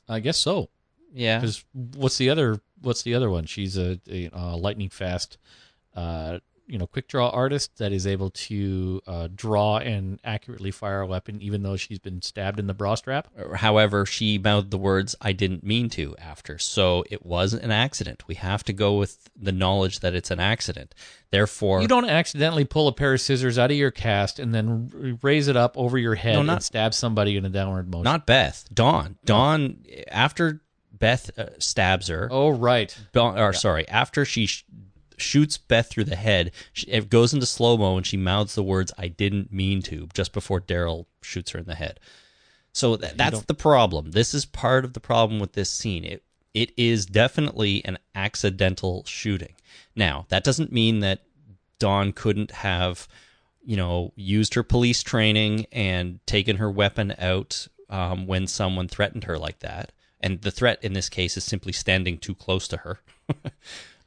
I guess so. Yeah. Because what's the other? What's the other one? She's a, a, uh lightning fast, uh, you know, quick draw artist that is able to uh, draw and accurately fire a weapon, even though she's been stabbed in the bra strap. However, she mouthed the words, I didn't mean to after. So it was an accident. We have to go with the knowledge that it's an accident. Therefore, You don't accidentally pull a pair of scissors out of your cast and then raise it up over your head No, not- and stab somebody in a downward motion. not Beth, Dawn. Dawn, after Beth uh, stabs her, oh, right. Dawn, or sorry, after she sh- shoots Beth through the head, she, it goes into slow mo and she mouths the words "I didn't mean to" just before Daryl shoots her in the head. So th- that's the problem. This is part of the problem with this scene. It it is definitely an accidental shooting. Now that doesn't mean that Dawn couldn't have, you know, used her police training and taken her weapon out um, when someone threatened her like that. And the threat in this case is simply standing too close to her.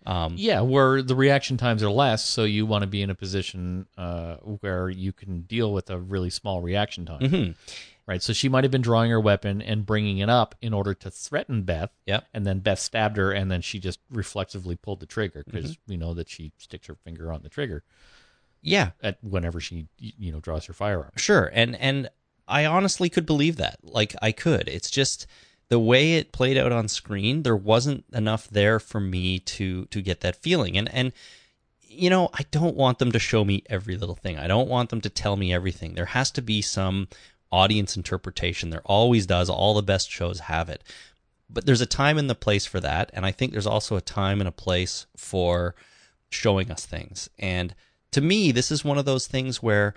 Yeah, where the reaction times are less, so you want to be in a position uh, where you can deal with a really small reaction time. Mhm. Right. So she might have been drawing her weapon and bringing it up in order to threaten Beth. Yep. And then Beth stabbed her, and then she just reflexively pulled the trigger because Mm-hmm. we know that she sticks her finger on the trigger Yeah, at whenever she you know draws her firearm. sure. And and I honestly could believe that. Like I could. It's just the way it played out on screen. There wasn't enough there for me to to get that feeling. And and you know, I don't want them to show me every little thing. I don't want them to tell me everything. There has to be some audience interpretation. There always does. All the best shows have it. But there's a time and the place for that, and I think there's also a time and a place for showing us things. And to me, this is one of those things where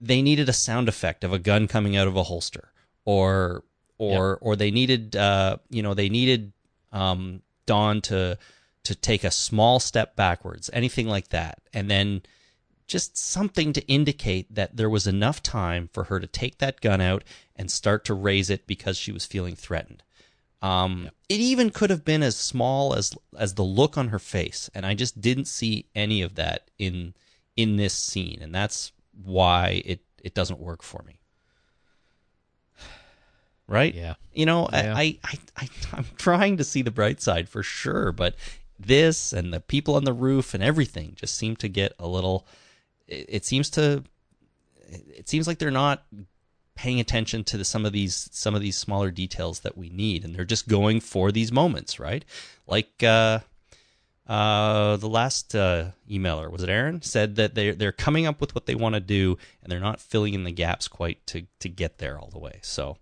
they needed a sound effect of a gun coming out of a holster or or or they needed uh you know they needed um Dawn to to take a small step backwards anything like that. And then just something to indicate that there was enough time for her to take that gun out and start to raise it because she was feeling threatened. Um, It even could have been as small as as the look on her face, and I just didn't see any of that in in this scene, and that's why it it doesn't work for me. Right? Yeah. You know, Yeah. I, I I I'm trying to see the bright side for sure, but this and the people on the roof and everything just seem to get a little. It, it seems to. It seems like they're not paying attention to the, some of these some of these smaller details that we need, and they're just going for these moments, right? Like uh, uh, the last uh, emailer was it Aaron said that they they're coming up with what they want to do, and they're not filling in the gaps quite to to get there all the way. So.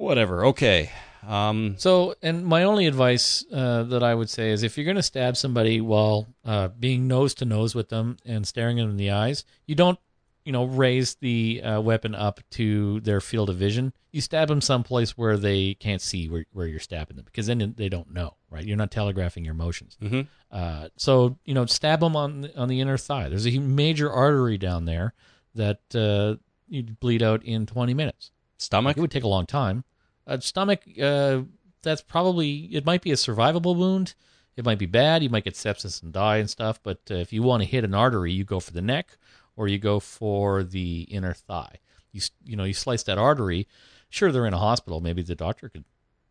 Whatever, okay. Um, So, and my only advice uh, that I would say is if you're going to stab somebody while uh, being nose to nose with them and staring them in the eyes, you don't, you know, raise the uh, weapon up to their field of vision. You stab them someplace where they can't see where, where you're stabbing them because then they don't know, right? You're not telegraphing your motions. Mhm. Uh, so, you know, stab them on the, on the inner thigh. There's a major artery down there that uh, you'd bleed out in 20 minutes. stomach. It would take a long time. Uh, stomach, uh, that's probably it might be a survivable wound. It might be bad. You might get sepsis and die and stuff. But uh, if you want to hit an artery, you go for the neck or you go for the inner thigh. You you know you slice that artery. Sure, they're in a hospital. Maybe the doctor could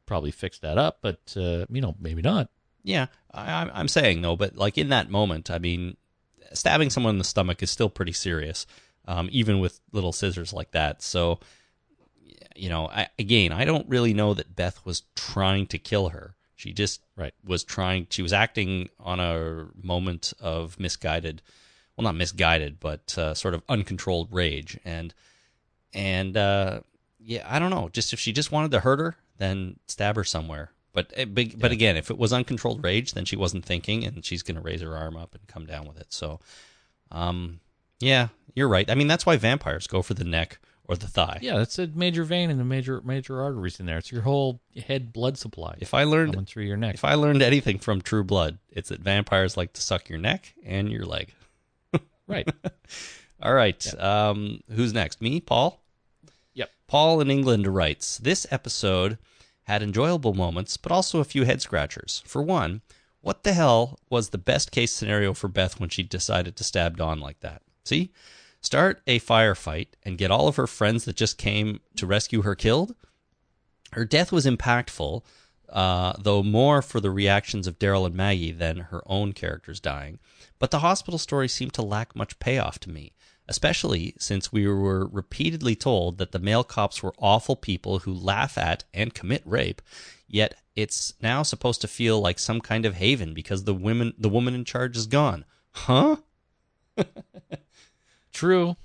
probably fix that up, but uh, you know maybe not. Yeah, I, I'm- I'm saying though, but like in that moment, I mean, stabbing someone in the stomach is still pretty serious, um, even with little scissors like that. So, you know, I, again, I don't really know that Beth was trying to kill her. She just Right. was trying. She was acting on a moment of misguided, well, not misguided, but uh, sort of uncontrolled rage, and and uh, yeah, I don't know. Just if she just wanted to hurt her, then stab her somewhere. But eh, but, but again, if it was uncontrolled rage, then she wasn't thinking, and she's going to raise her arm up and come down with it. So, um, yeah, you're right. I mean, that's why vampires go for the neck or the thigh. Yeah, that's a major vein and the major major arteries in there. It's your whole head blood supply If I learned through your neck. if I learned anything from True Blood, it's that vampires like to suck your neck and your leg. right. All right. Um, who's next? Me, Paul. Yep. Paul in England writes This episode had enjoyable moments, but also a few head scratchers. For one, what the hell was the best case scenario for Beth when she decided to stab Dawn like that? See? Start a firefight and get all of her friends that just came to rescue her killed? Her death was impactful, uh, though more for the reactions of Daryl and Maggie than her own characters dying. But the hospital story seemed to lack much payoff to me, especially since we were repeatedly told that the male cops were awful people who laugh at and commit rape. Yet it's now supposed to feel like some kind of haven because the women, the woman in charge is gone. Huh? True.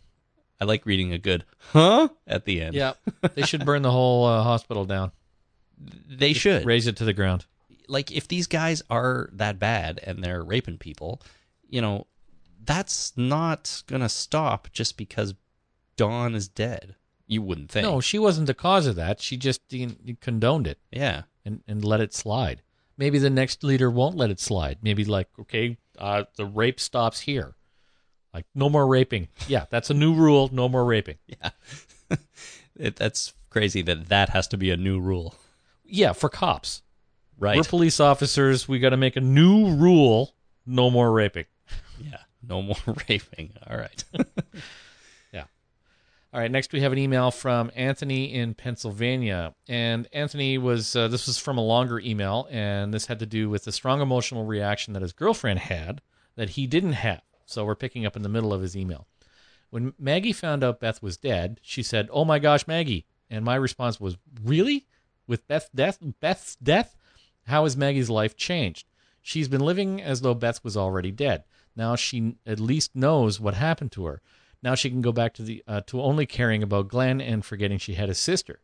I like reading a good huh at the end. Yeah. they should burn the whole uh, hospital down. they should. Raise it to the ground. like if these guys are that bad and they're raping people, you know, that's not gonna stop just because Dawn is dead. You wouldn't think. No, she wasn't the cause of that. She just condoned it Yeah. and, and let it slide. Maybe the next leader won't let it slide. Maybe like, okay, uh, the rape stops here. Like, no more raping. Yeah, that's a new rule. No more raping. Yeah. it, that's crazy that that has to be a new rule. Yeah, for cops. Right. We're police officers. We got to make a new rule. No more raping. yeah. No more raping. All right. yeah. All right. next we have an email from Anthony in Pennsylvania. And Anthony was, uh, this was from a longer email, and this had to do with the strong emotional reaction that his girlfriend had that he didn't have. So we're picking up in the middle of his email. When Maggie found out Beth was dead, she said, Oh my gosh, Maggie. And my response was, Really? With Beth's death? Beth's death? How has Maggie's life changed? She's been living as though Beth was already dead. Now she at least knows what happened to her. Now she can go back to the uh, to only caring about Glenn and forgetting she had a sister.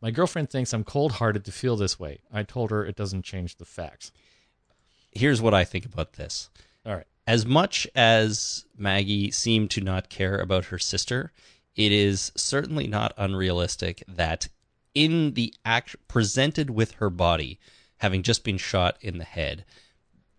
My girlfriend thinks I'm cold-hearted to feel this way. I told her it doesn't change the facts. Here's what I think about this. As much as Maggie seemed to not care about her sister, it is certainly not unrealistic that in the act presented with her body having just been shot in the head,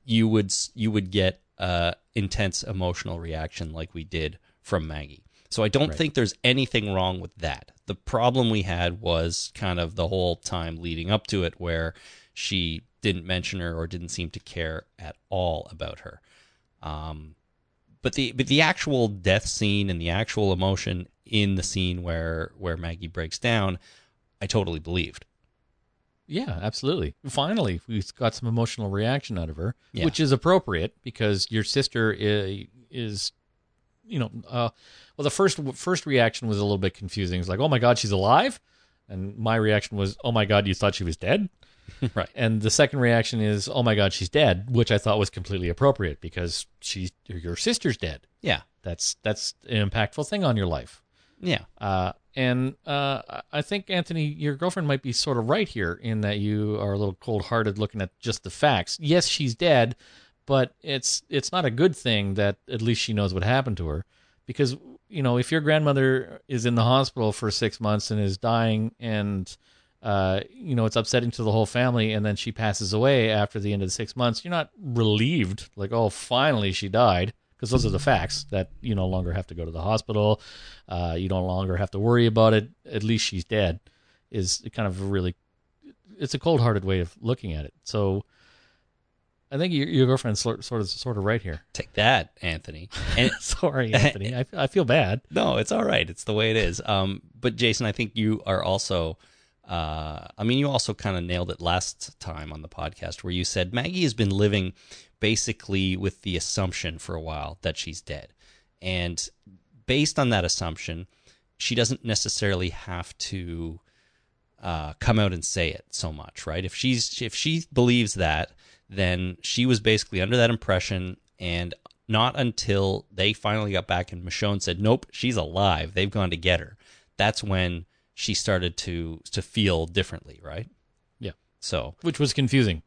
you would you would get uh, intense emotional reaction like we did from Maggie. So I don't Right. think there's anything wrong with that. The problem we had was kind of the whole time leading up to it where she didn't mention her or didn't seem to care at all about her. Um, but the but the actual death scene and the actual emotion in the scene where where Maggie breaks down, I totally believed. Yeah, absolutely. Finally, we got some emotional reaction out of her, Yeah. which is appropriate because your sister is, is you know, uh, well, the first first reaction was a little bit confusing. It's like, oh my god, she's alive, and my reaction was, oh my god, you thought she was dead. right. And the second reaction is, oh my god, she's dead, which I thought was completely appropriate because she's your sister's dead. Yeah. That's that's an impactful thing on your life. Yeah. Uh, and uh, I think Anthony, your girlfriend might be sort of right here in that you are a little cold-hearted looking at just the facts. Yes, she's dead, but it's it's not a good thing that at least she knows what happened to her, because you know if your grandmother is in the hospital for six months and is dying, and uh, you know it's upsetting to the whole family, and then she passes away after the end of the six months, you're not relieved like oh finally she died because those are the facts that you no longer have to go to the hospital. Uh, you no longer have to worry about it. At least she's dead. Is kind of a really, it's a cold-hearted way of looking at it. So, I think your, your girlfriend's sort, sort of sort of right here. Take that, Anthony. And Sorry, Anthony. I, I feel bad. no, it's all right. It's the way it is. Um, but Jason, I think you are also. Uh, I mean, you also kind of nailed it last time on the podcast where you said Maggie has been living basically with the assumption for a while that she's dead, and based on that assumption, she doesn't necessarily have to uh, come out and say it so much, right? If she's if she believes that, then she was basically under that impression, and not until they finally got back and Michonne said, "Nope, she's alive. They've gone to get her." That's when she started to to feel differently, right? Yeah. So, Which was confusing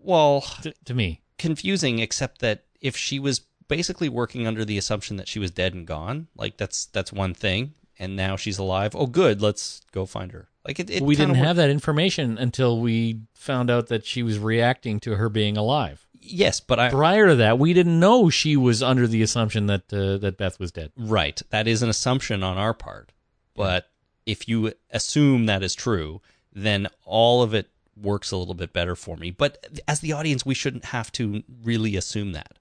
well, to, to me. confusing except that if she was basically working under the assumption that she was dead and gone, like that's that's one thing, and now she's alive. Oh, good, let's go find her. Like it, it we didn't worked- have that information until we found out that she was reacting to her being alive. Yes, but I Prior to that, we didn't know she was under the assumption that uh, that Beth was dead. right. That is an assumption on our part, but if you assume that is true, then all of it works a little bit better for me. But as the audience, we shouldn't have to really assume that.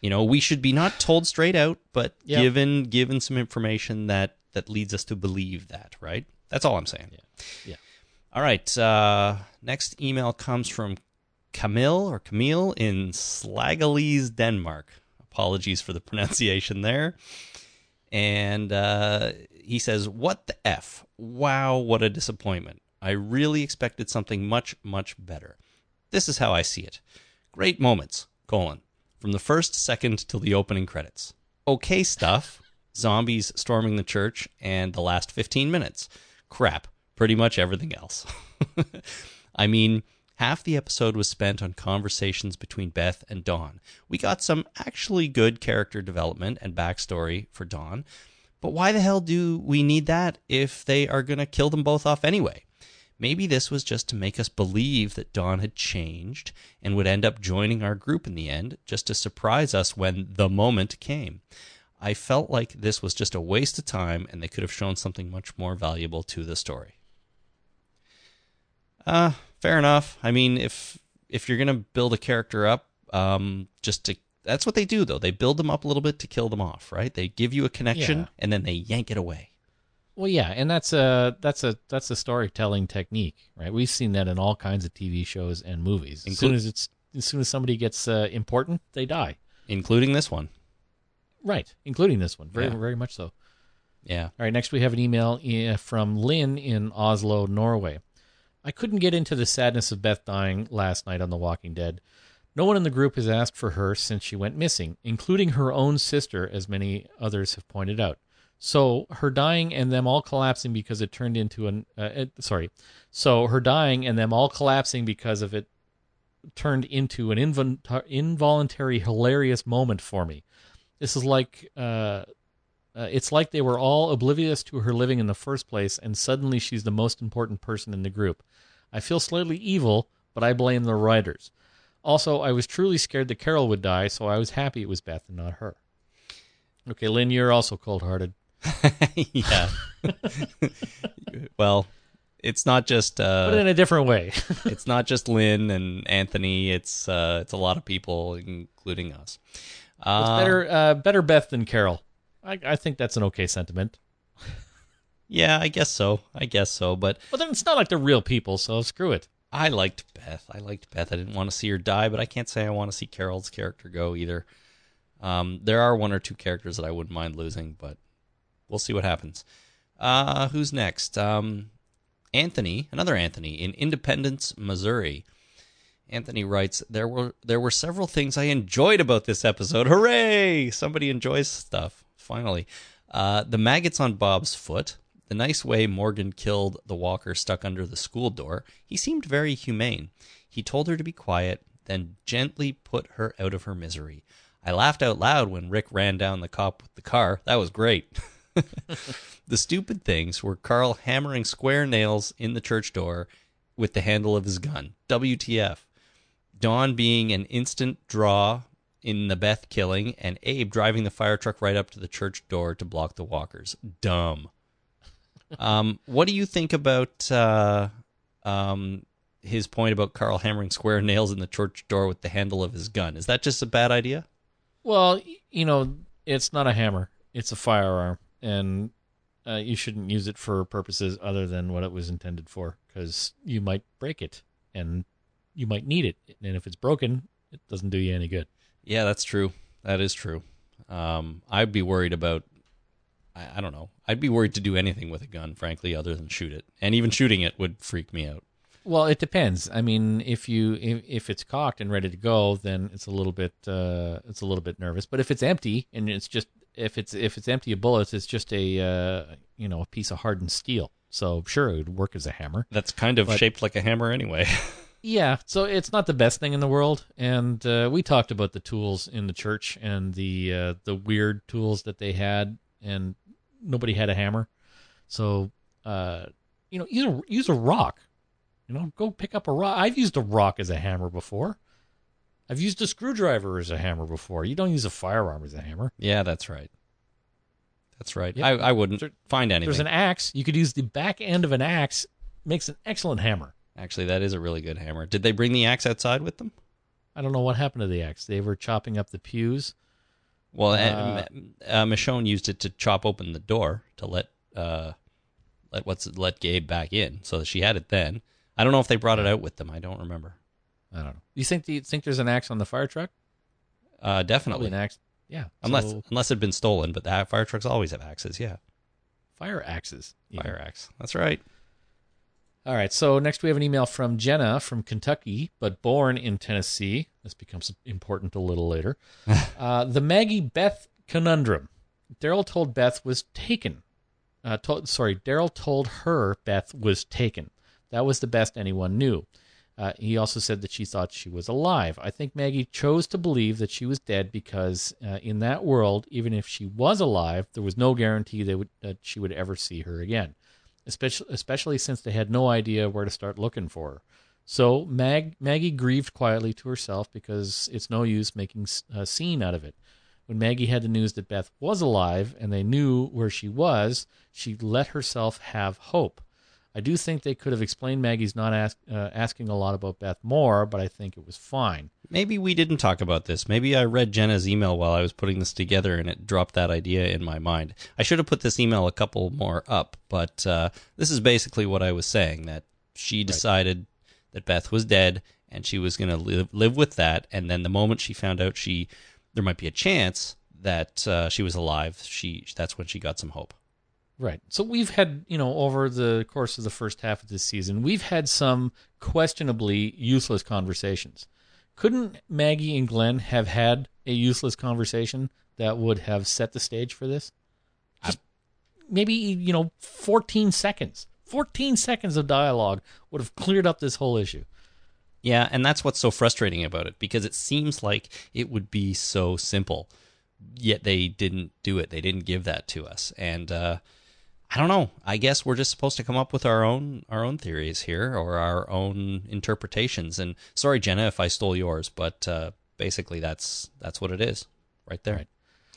You know, we should be not told straight out, but given given some information that that leads us to believe that. Right. That's all I'm saying. Yeah. yeah. All right. Uh, next email comes from Camille or Camille in Slagalese, Denmark. Apologies for the pronunciation there. And uh, he says, What the F? Wow, what a disappointment. I really expected something much, much better. This is how I see it. Great moments, colon, from the first second till the opening credits. Okay stuff, zombies storming the church, and the last 15 minutes. Crap, pretty much everything else. I mean, half the episode was spent on conversations between Beth and Dawn. We got some actually good character development and backstory for Dawn, but why the hell do we need that if they are going to kill them both off anyway? Maybe this was just to make us believe that Dawn had changed and would end up joining our group in the end, just to surprise us when the moment came. I felt like this was just a waste of time and they could have shown something much more valuable to the story. Uh, fair enough. I mean, if if you're gonna build a character up, um, just to that's what they do though. They build them up a little bit to kill them off, right? They give you a connection Yeah. and then they yank it away. Well, yeah, and that's a that's a that's a storytelling technique, right? We've seen that in all kinds of TV shows and movies. As Inclu- soon as it's as soon as somebody gets uh, important, they die. Including this one. Right, including this one. Very Yeah. very much so. Yeah. All right, next we have an email from Lynn in Oslo, Norway. I couldn't get into the sadness of Beth dying last night on The Walking Dead. No one in the group has asked for her since she went missing, including her own sister, as many others have pointed out. So her dying and them all collapsing because it turned into an uh, it, sorry. So her dying and them all collapsing because of it turned into an invol- involuntary hilarious moment for me. This is like uh, uh, it's like they were all oblivious to her living in the first place, and suddenly she's the most important person in the group. I feel slightly evil, but I blame the writers. Also, I was truly scared that Carol would die, so I was happy it was Beth and not her. Okay, Lynn, you're also cold hearted. yeah. well, it's not just but uh, in a different way. it's not just Lynn and Anthony. It's uh, it's a lot of people, including us. It's Uh, better, uh, better Beth than Carol. I, I think that's an okay sentiment. Yeah, I guess so. I guess so. But But then it's not like they're real people, so screw it. I liked Beth. I liked Beth. I didn't want to see her die, but I can't say I want to see Carol's character go either. Um, there are one or two characters that I wouldn't mind losing, but we'll see what happens. Uh, who's next? Um, Anthony, another Anthony in Independence, Missouri. Anthony writes, "There were there were several things I enjoyed about this episode. Hooray! Somebody enjoys stuff. Finally, uh, the maggots on Bob's foot, the nice way Morgan killed the walker stuck under the school door. He seemed very humane. He told her to be quiet, then gently put her out of her misery. I laughed out loud when Rick ran down the cop with the car. That was great." The stupid things were Carl hammering square nails in the church door with the handle of his gun. WTF. Dawn being an instant draw in the Beth killing, and Abe driving the fire truck right up to the church door to block the walkers. Dumb. Um, what do you think about uh, um, his point about Carl hammering square nails in the church door with the handle of his gun. Is that just a bad idea? Well, you know, it's not a hammer; it's a firearm, and uh, you shouldn't use it for purposes other than what it was intended for, because you might break it, and you might need it, and if it's broken, it doesn't do you any good. Yeah, that's true. That is true. Um, I'd be worried about. I, I don't know. I'd be worried to do anything with a gun, frankly, other than shoot it. And even shooting it would freak me out. Well, it depends. I mean, if you if, if it's cocked and ready to go, then it's a little bit uh, it's a little bit nervous. But if it's empty and it's just if it's if it's empty of bullets, it's just a uh, you know a piece of hardened steel. So sure, it would work as a hammer. That's kind of But- shaped like a hammer anyway. Yeah, so it's not the best thing in the world, and uh, we talked about the tools in the church and the uh, the weird tools that they had, and nobody had a hammer. So, uh, you know, use a use a rock. You know, go pick up a rock. I've used a rock as a hammer before. I've used a screwdriver as a hammer before. You don't use a firearm as a hammer. yeah, that's right. That's right. Yep. I, I wouldn't There- find anything. There's an axe. You could use the back end of an axe. Makes an excellent hammer. Actually, that is a really good hammer. Did they bring the axe outside with them? I don't know what happened to the axe. They were chopping up the pews. Well, Uh, uh, uh, Michonne used it to chop open the door to let uh, let what's it- let Gabe back in, so she had it then. I don't know if they brought it out with them. I don't remember. I don't know. You think you think there's an axe on the fire truck? Uh, Probably definitely, an axe. Yeah. unless so unless it'd been stolen. But the fire trucks always have axes. Yeah, fire axes. fire axe. That's right. All right. So next we have an email from Jenna from Kentucky, but born in Tennessee. This becomes important a little later. uh, the Maggie Beth conundrum. Daryl told Beth was taken. Uh, told, sorry, Daryl told her Beth was taken. That was the best anyone knew. Uh, he also said that she thought she was alive. I think Maggie chose to believe that she was dead because uh, in that world, even if she was alive, there was no guarantee they would, that she would ever see her again especially especially since they had no idea where to start looking for her. So Mag, Maggie grieved quietly to herself because it's no use making a scene out of it. When Maggie had the news that Beth was alive and they knew where she was, she let herself have hope. I do think they could have explained Maggie's not ask, uh, asking a lot about Beth more, but I think it was fine. Maybe we didn't talk about this. Maybe I read Jenna's email while I was putting this together and it dropped that idea in my mind. I should have put this email a couple more up, but uh, this is basically what I was saying that she decided that Beth was dead and she was going to live, live with that. And then the moment she found out she there might be a chance that uh, she was alive, she that's when she got some hope. Right. So we've had, you know, over the course of the first half of this season, we've had some questionably useless conversations. Couldn't Maggie and Glenn have had a useless conversation that would have set the stage for this? Just maybe, you know, 14 seconds. 14 seconds of dialogue would have cleared up this whole issue. Yeah, and that's what's so frustrating about it because it seems like it would be so simple, yet they didn't do it. They didn't give that to us, and uh, I don't know. I guess we're just supposed to come up with our own our own theories here or our own interpretations. And sorry, Jenna, if I stole yours, but uh, basically that's that's what it is, right there. Right.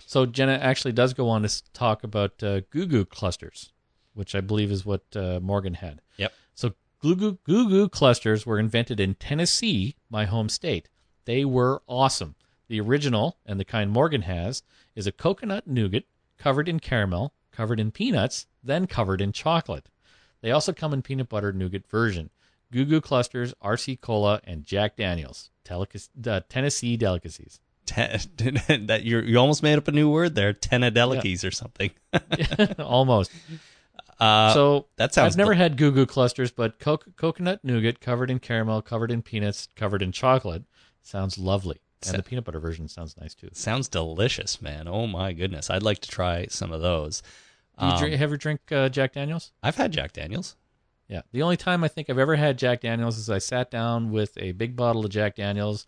So Jenna actually does go on to talk about uh, Goo Goo clusters, which I believe is what uh, Morgan had. Yep. So Goo Goo Goo Goo clusters were invented in Tennessee, my home state. They were awesome. The original, and the kind Morgan has, is a coconut nougat covered in caramel, covered in peanuts, then covered in chocolate. They also come in peanut butter nougat version. Goo Goo clusters, RC Cola, and Jack Daniels, uh, Tennessee delicacies. Ten, that you you almost made up a new word there, tenadelices or something. Almost. Uh, so that sounds I've never had Goo Goo clusters, but co- coconut nougat covered in caramel, covered in peanuts, covered in chocolate sounds lovely. And the peanut butter version sounds nice too. sounds delicious, man. Oh my goodness, I'd like to try some of those. Do you Um, drink, ever drink uh, Jack Daniels? I've had Jack Daniels. Yeah. The only time I think I've ever had Jack Daniels is I sat down with a big bottle of Jack Daniels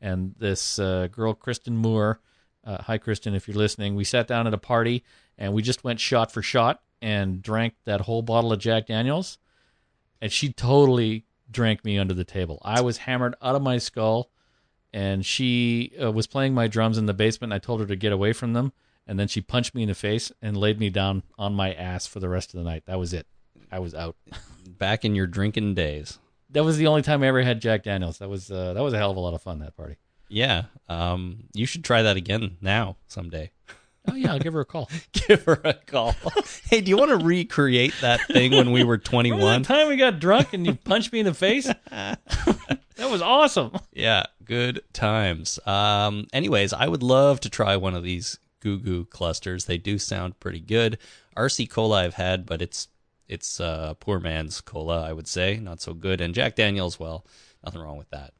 and this uh, girl, Kristen Moore. Uh, hi, Kristen, if you're listening. We sat down at a party and we just went shot for shot and drank that whole bottle of Jack Daniels. And she totally drank me under the table. I was hammered out of my skull and she uh, was playing my drums in the basement. I told her to get away from them. And then she punched me in the face and laid me down on my ass for the rest of the night. That was it. I was out. Back in your drinking days. that was the only time I ever had Jack Daniels. That was uh, that was a hell of a lot of fun that party. Yeah. Um, you should try that again now someday. Oh yeah, I'll give her a call. Give her a call. hey, do you want to recreate that thing when we were 21? that time we got drunk and you punched me in the face? that was awesome. Yeah, good times. Um, anyways, I would love to try one of these Goo Goo clusters. They do sound pretty good. RC Cola I've had, but it's it's uh, poor man's cola, I would say, not so good. And Jack Daniels, well, nothing wrong with that.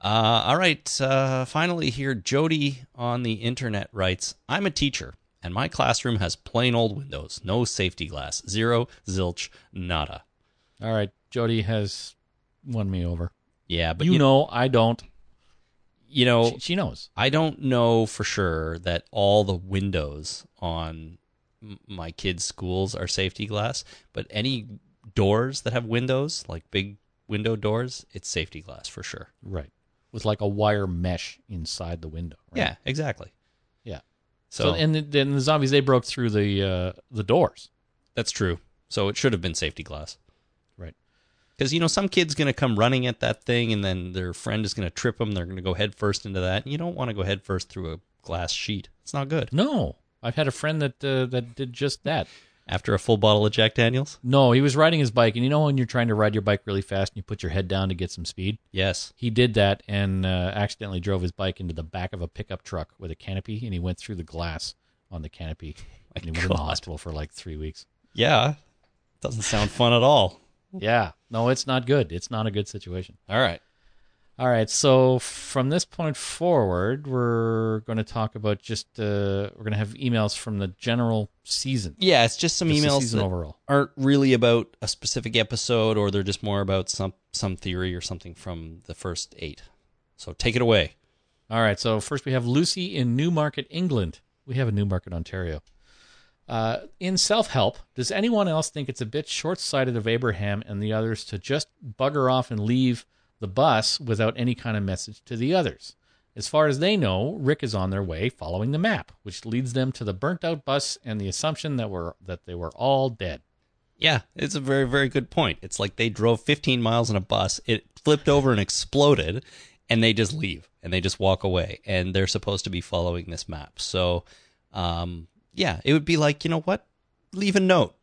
Uh, all right, uh, finally here, Jody on the internet writes, "I'm a teacher." And my classroom has plain old windows, no safety glass, zero, zilch, nada. All right, Jody has won me over. Yeah, but you, know, I don't. You know, She, she knows. I don't know for sure that all the windows on my kids' schools are safety glass, but any doors that have windows, like big window doors, it's safety glass for sure. Right. With like a wire mesh inside the window. Right? Yeah, exactly. Yeah. So, So, and then the zombies they broke through the uh, the doors. that's true. So it should have been safety glass. Because you know some kid's gonna come running at that thing, and then their friend is gonna trip them. They're gonna go head first into that. You don't want to go head first through a glass sheet. It's not good. No, I've had a friend that uh, that did just that. After a full bottle of Jack Daniels. No, he was riding his bike, and you know when you're trying to ride your bike really fast and you put your head down to get some speed. Yes. He did that and uh, accidentally drove his bike into the back of a pickup truck with a canopy, and he went through the glass on the canopy. and he was in the hospital for like three weeks. Yeah. Doesn't sound fun at all. Yeah, no, it's not good. It's not a good situation. All right. All right, so from this point forward, we're going to talk about just uh, we're going to have emails from the general season. Yeah, it's just some Just emails season that overall. aren't really about a specific episode, or they're just more about some some theory or something from the first eight. So take it away. All right, so first we have Lucy in Newmarket, England. We have a Newmarket, Ontario. Uh, in self help, does anyone else think it's a bit short sighted of Abraham and the others to just bugger off and leave the bus without any kind of message to the others? As far as they know, Rick is on their way following the map, which leads them to the burnt out bus and the assumption that were that they were all dead. Yeah, it's a very very good point. It's like they drove 15 miles in a bus, it flipped over and exploded, and they just leave and they just walk away, and they're supposed to be following this map. So, um, yeah, it would be like you know what, leave a note.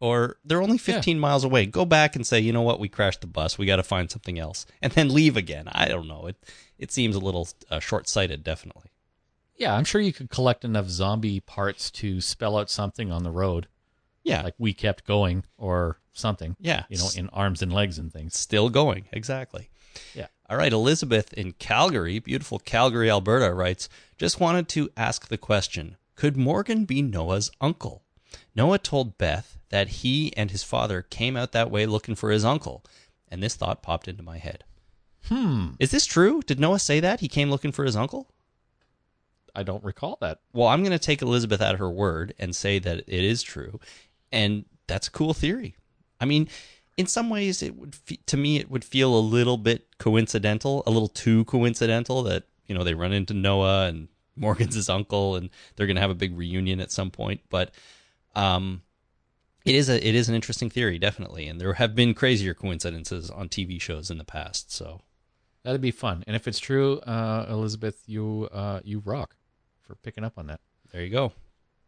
Or they're only 15 miles away. Go back and say, you know what, we crashed the bus. We got to find something else, and then leave again. I don't know. It it seems a little uh, short sighted, definitely. Yeah, I'm sure you could collect enough zombie parts to spell out something on the road, Yeah, like we kept going or something. yeah, you know, in arms and legs and things. still going. Exactly. Yeah. All right, Elizabeth in Calgary, beautiful Calgary, Alberta, writes Just wanted to ask the question Could Morgan be Noah's uncle? Noah told Beth that he and his father came out that way looking for his uncle, and this thought popped into my head. Hmm. Is this true? Did Noah say that? He came looking for his uncle? I don't recall that. Well, I'm going to take Elizabeth at her word and say that it is true, and that's a cool theory. I mean, in some ways, it would fe- to me it would feel a little bit coincidental, a little too coincidental that you know they run into Noah and Morgan's his uncle, and they're going to have a big reunion at some point. But um, it is a it is an interesting theory, definitely, and there have been crazier coincidences on TV shows in the past. So That'd be fun. And if it's true, uh, Elizabeth, you uh, you rock for picking up on that. there you go.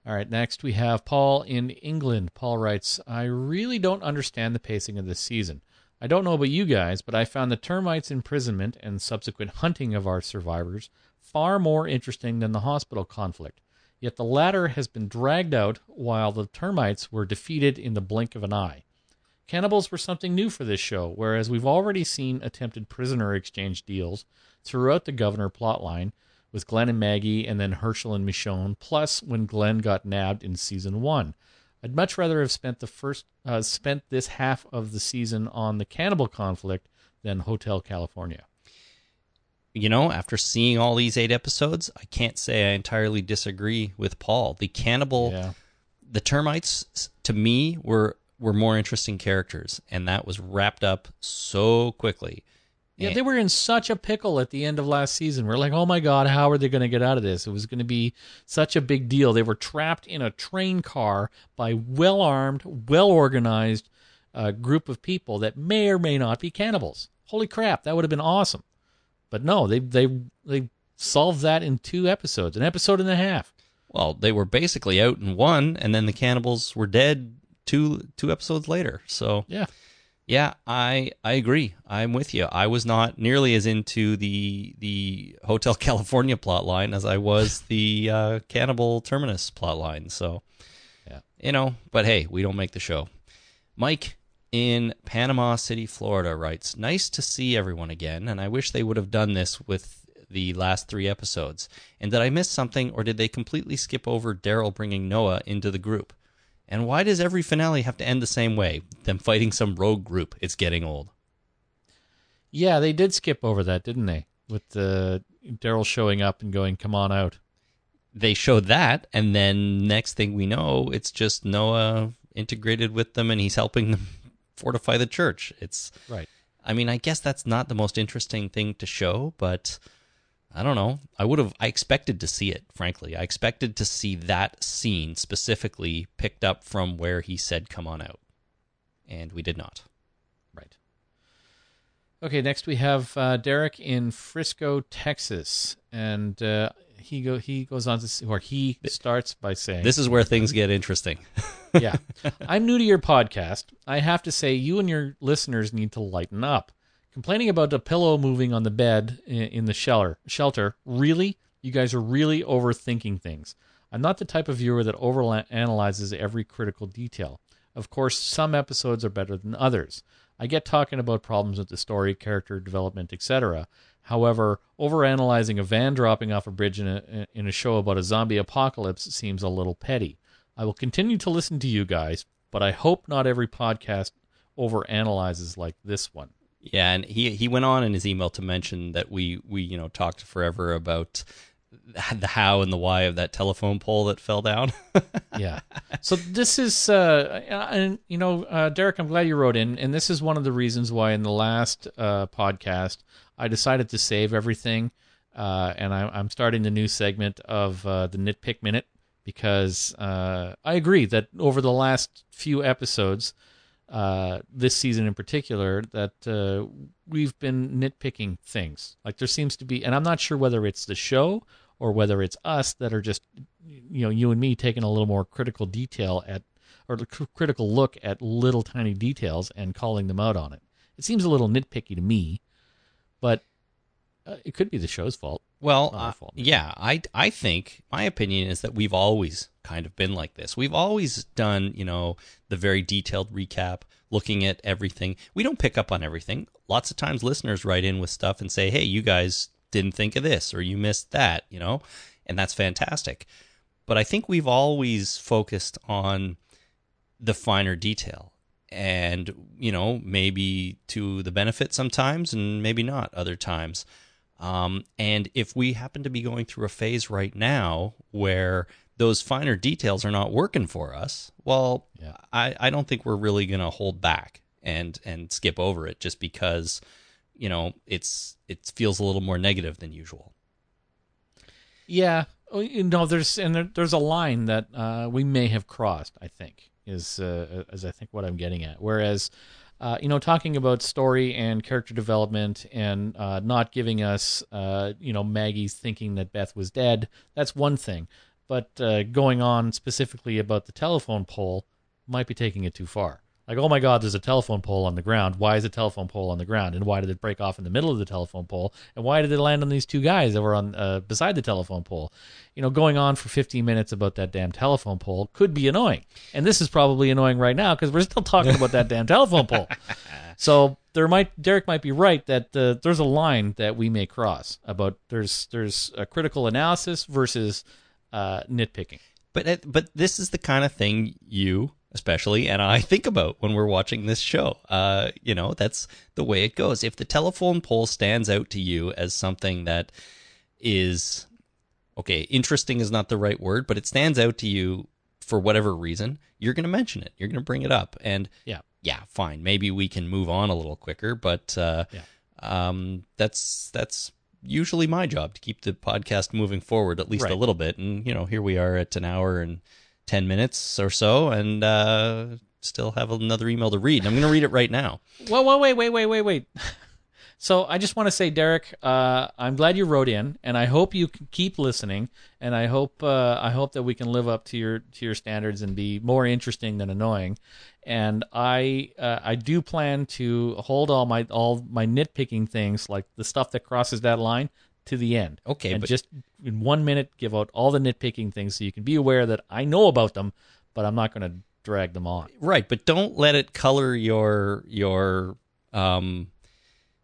All right, next we have Paul in England. Paul writes, I really don't understand the pacing of this season. I don't know about you guys, but I found the termites' imprisonment and subsequent hunting of our survivors far more interesting than the hospital conflict. Yet the latter has been dragged out while the termites were defeated in the blink of an eye. Cannibals were something new for this show, whereas we've already seen attempted prisoner exchange deals throughout the governor plotline with Glenn and Maggie and then Hershel and Michonne, plus when Glenn got nabbed in season one. I'd much rather have spent the first uh, spent this half of the season on the cannibal conflict than Hotel California. You know, after seeing all these eight episodes, I can't say I entirely disagree with Paul. The cannibal, Yeah. the termites, to me, were were more interesting characters, and that was wrapped up so quickly. Yeah, And- they were in such a pickle at the end of last season. We're like, oh my God, how are they going to get out of this? It was going to be such a big deal. They were trapped in a train car by well armed, well organized uh, group of people that may or may not be cannibals. Holy crap, that would have been awesome. But no, they they they solved that in two episodes, an episode and a half. Well, they were basically out in one, and then the cannibals were dead two two episodes later. So Yeah. yeah, I I agree. I'm with you. I was not nearly as into the the Hotel California plot line as I was the uh, Cannibal Terminus plot line. So Yeah. you know, but hey, we don't make the show. Mike in Panama City, Florida writes, "Nice to see everyone again, and I wish they would have done this with the last 3 episodes. And did I miss something or did they completely skip over Daryl bringing Noah into the group? And why does every finale have to end the same way? Them fighting some rogue group. It's getting old." Yeah, they did skip over that, didn't they? With the Daryl showing up and going, "Come on out." they showed that, and then next thing we know, it's just Noah integrated with them, and he's helping them fortify the church. It's, Right. I mean, I guess that's not the most interesting thing to show, but I don't know. I would have, I expected to see it. Frankly, I expected to see that scene specifically picked up from where he said, "Come on out," and we did not. Right. Okay, next we have uh, Derek in Frisco, Texas, and uh, he go he goes on to or he starts by saying This is where things get interesting. yeah. I'm new to your podcast. I have to say, you and your listeners need to lighten up. Complaining about the pillow moving on the bed in the shelter. Shelter. Really? You guys are really overthinking things. I'm not the type of viewer that overanalyzes every critical detail. Of course, some episodes are better than others. I get talking about problems with the story, character development, etc. However, overanalyzing a van dropping off a bridge in a, in a show about a zombie apocalypse seems a little petty. I will continue to listen to you guys, but I hope not every podcast overanalyzes like this one. Yeah, and he he went on in his email to mention that we we you know talked forever about the how and the why of that telephone pole that fell down. yeah. So this is, uh, and you know, uh, Derek, I'm glad you wrote in, and this is one of the reasons why in the last uh, podcast I decided to save everything, uh, and I, I'm starting the new segment of uh, the nitpick minute because uh, I agree that over the last few episodes, uh, this season in particular, that uh, we've been nitpicking things. Like there seems to be, and I'm not sure whether it's the show or whether it's us that are just, you know, you and me taking a little more critical detail at, or critical look at little tiny details and calling them out on it. It seems a little nitpicky to me, but uh, it could be the show's fault. Well, uh, fault. yeah, I I think my opinion is that we've always kind of been like this. We've always done, you know, the very detailed recap, looking at everything. We don't pick up on everything. Lots of times listeners write in with stuff and say, "Hey, you guys didn't think of this or you missed that," you know? And that's fantastic. But I think we've always focused on the finer detail and you know maybe to the benefit sometimes and maybe not other times um, and if we happen to be going through a phase right now where those finer details are not working for us well Yeah. I, I don't think we're really going to hold back and and skip over it just because you know it's it feels a little more negative than usual Yeah, Oh, you know, there's and there, there's a line that uh, we may have crossed. I think is uh, is I think what I'm getting at. Whereas, uh, you know, talking about story and character development and uh, not giving us, uh, you know, Maggie's thinking that Beth was dead. That's one thing, but uh, going on specifically about the telephone pole might be taking it too far. Like, oh my God, there's a telephone pole on the ground. Why is a telephone pole on the ground? And why did it break off in the middle of the telephone pole? And why did it land on these two guys that were on uh, beside the telephone pole? You know, going on for 15 minutes about that damn telephone pole could be annoying. And this is probably annoying right now because we're still talking about that damn telephone pole. So there might Derek might be right that uh, there's a line that we may cross about there's there's a critical analysis versus uh, nitpicking. But but this is the kind of thing you especially and I think about when we're watching this show. Uh, you know, that's the way it goes. If the telephone pole stands out to you as something that is okay, interesting is not the right word, but it stands out to you for whatever reason, you're going to mention it. You're going to bring it up and Yeah. yeah, fine. Maybe we can move on a little quicker, but uh, Yeah. um, that's that's usually my job to keep the podcast moving forward at least a little bit. And you know, here we are at an hour and ten minutes or so, and uh, still have another email to read. I'm going to read it right now. Well, well, wait, wait, wait, wait, wait. So I just want to say, Derek, uh, I'm glad you wrote in, and I hope you keep listening, and I hope uh, I hope that we can live up to your to your standards and be more interesting than annoying. And I uh, I do plan to hold all my all my nitpicking things, like the stuff that crosses that line, to the end. Okay, and but- just in one minute give out all the nitpicking things so you can be aware that I know about them, but I'm not going to drag them on. Right, but don't let it color your your um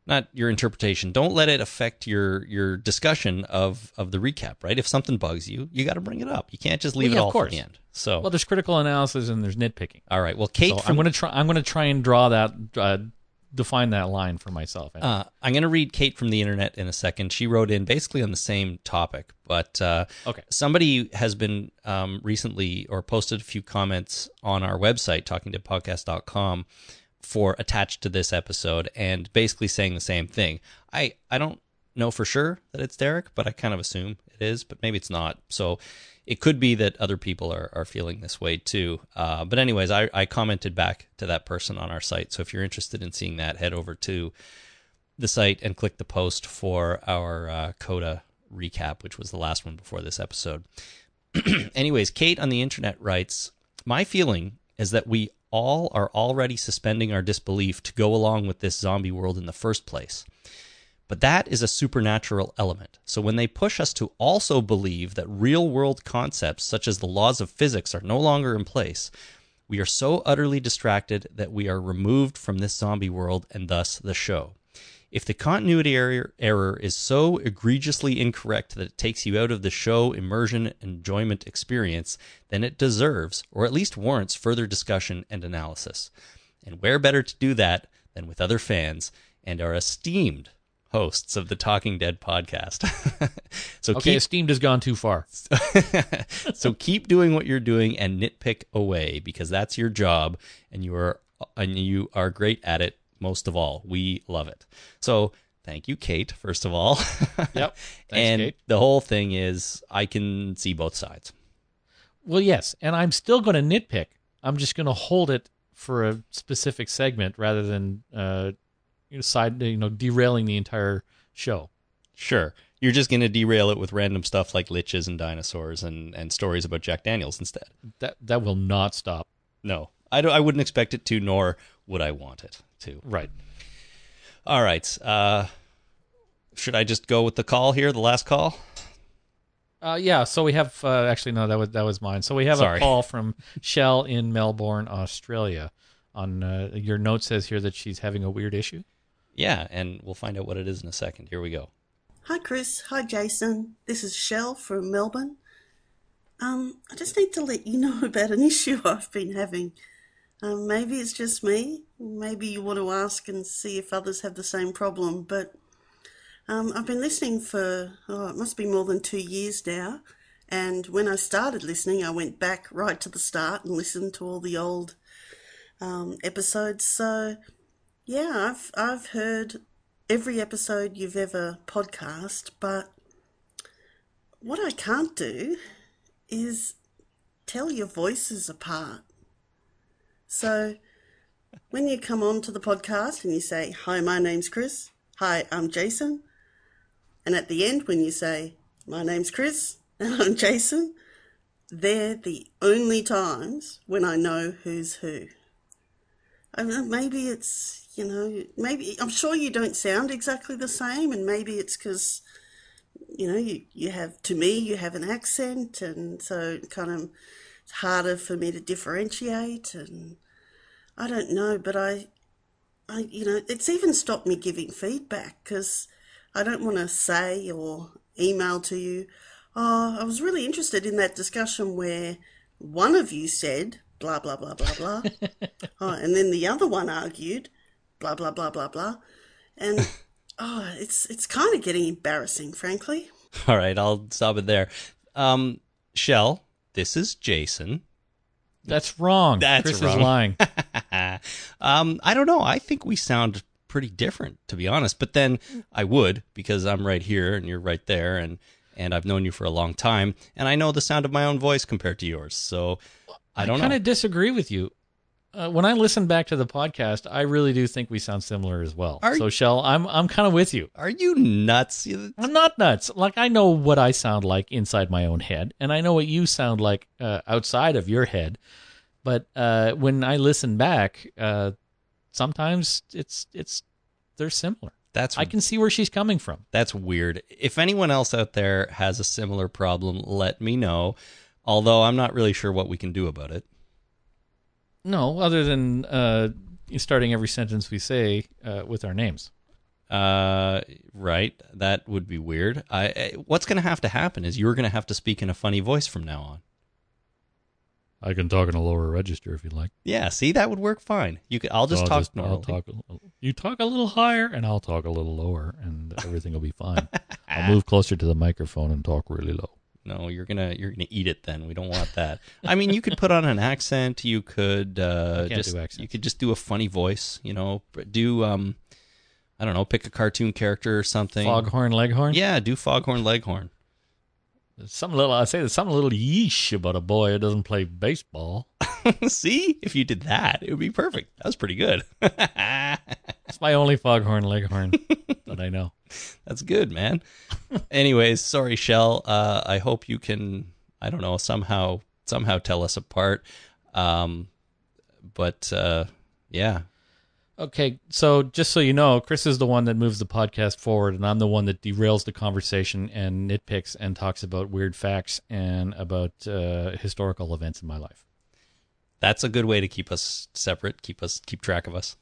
not your interpretation. Don't let it affect your your discussion of of the recap, right? If something bugs you, you got to bring it up. You can't just leave Well, it yeah, all of for course. the end. So, Well, there's critical analysis and there's nitpicking. all right. Well, Kate So from I'm going to try. I'm going to try and draw that, uh, define that line for myself. Uh, I'm going to read Kate from the internet in a second. She wrote in basically on the same topic, but uh, Okay. somebody has been um, recently or posted a few comments on our website, talkingdeadpodcast.com, for attached to this episode, and basically saying the same thing. I I don't know for sure that it's Derek, but I kind of assume it is, but maybe it's not. So it could be that other people are, are feeling this way too. Uh, but anyways, I, I commented back to that person on our site. So if you're interested in seeing that, head over to the site and click the post for our uh, Coda recap, which was the last one before this episode. Anyways, Kate on the internet writes My feeling is that we all are already suspending our disbelief to go along with this zombie world in the first place. But that is a supernatural element. So when they push us to also believe that real world concepts such as the laws of physics are no longer in place, we are so utterly distracted that we are removed from this zombie world and thus the show. If the continuity error, is so egregiously incorrect that it takes you out of the show immersion enjoyment experience, then it deserves, or at least warrants, further discussion and analysis. And where better to do that than with other fans and our esteemed hosts of the Talking Dead podcast. so okay, keep esteemed has gone too far. so keep doing what you're doing and nitpick away because that's your job and you are and you are great at it most of all. We love it. So thank you, Kate, first of all. Yep. Thanks, and Kate. the whole thing is I can see both sides. Well, yes, and I'm still going to nitpick. I'm just going to hold it for a specific segment rather than uh, side, you know, derailing the entire show. Sure. You're just going to derail it with random stuff like liches and dinosaurs and, and stories about Jack Daniels instead. That that will not stop. No, I, don't, I wouldn't expect it to, nor would I want it to. Right. All right. Uh, should I just go with the call here, the last call? Uh, yeah. So we have uh, actually no, that was that was mine. So we have Sorry. a call from Shell in Melbourne, Australia. On uh, your note says here that she's having a weird issue. Yeah, and we'll find out what it is in a second. Here we go. Hi, Chris. Hi, Jason. This is Shell from Melbourne. Um, I just need to let you know about an issue I've been having. Um, maybe it's just me. Maybe you want to ask and see if others have the same problem. But um, I've been listening for, oh, it must be more than two years now. And when I started listening, I went back right to the start and listened to all the old um, episodes. So, yeah, I've I've heard every episode you've ever podcast, but what I can't do is tell your voices apart. So when you come on to the podcast and you say, Hi, my name's Chris. Hi, I'm Jason. And at the end, when you say, My name's Chris and I'm Jason, they're the only times when I know who's who. Know, maybe it's, you know, maybe, I'm sure you don't sound exactly the same, and maybe it's because, you know, you, you have, to me, you have an accent, and so it kind of, it's harder for me to differentiate, and I don't know, but I, I, you know, it's even stopped me giving feedback because I don't want to say or email to you, oh, I was really interested in that discussion where one of you said blah, blah, blah, blah, blah. oh, and then the other one argued blah, blah, blah, blah, blah. And, oh, it's, it's kind of getting embarrassing, frankly. All right, I'll stop it there. Um, Shell, this is Jason. That's wrong. That's Chris wrong. is lying. um, I don't know. I think we sound pretty different, to be honest. But then I would because I'm right here and you're right there, and and I've known you for a long time, and I know the sound of my own voice compared to yours. So I don't kind of disagree with you. Uh, when I listen back to the podcast, I really do think we sound similar as well. Are so, Shell, I'm I'm kind of with you. Are you nuts? I'm not nuts. Like I know what I sound like inside my own head, and I know what you sound like uh, outside of your head. But uh, when I listen back, uh, sometimes it's it's they're similar. That's I can see where she's coming from. That's weird. If anyone else out there has a similar problem, let me know. Although I'm not really sure what we can do about it. No, other than uh, starting every sentence we say uh, with our names. Uh, right. That would be weird. I, I what's going to have to happen is you're going to have to speak in a funny voice from now on. I can talk in a lower register if you'd like. Yeah. See, that would work fine. You could. I'll just talk I'll normally. talk. a- You talk a little higher, and I'll talk a little lower, and everything will be fine. I'll move closer to the microphone and talk really low. No, you're gonna you're gonna eat it. Then we don't want that. I mean, you could put on an accent. You could uh, just you could just do a funny voice. You know, do um, I don't know, pick a cartoon character or something. Foghorn Leghorn. Yeah, do Foghorn Leghorn. There's some little. I say there's some little yeesh about a boy who doesn't play baseball. See, if you did that, it would be perfect. That was pretty good. It's my only Foghorn Leghorn that I know. That's good, man. Anyways, sorry, Shell. Uh, I hope you can. I don't know somehow somehow tell us apart. Um, but uh, yeah, Okay, so just so you know, Chris is the one that moves the podcast forward, and I'm the one that derails the conversation and nitpicks and talks about weird facts and about uh, historical events in my life. that's a good way to keep us separate. Keep us keep track of us.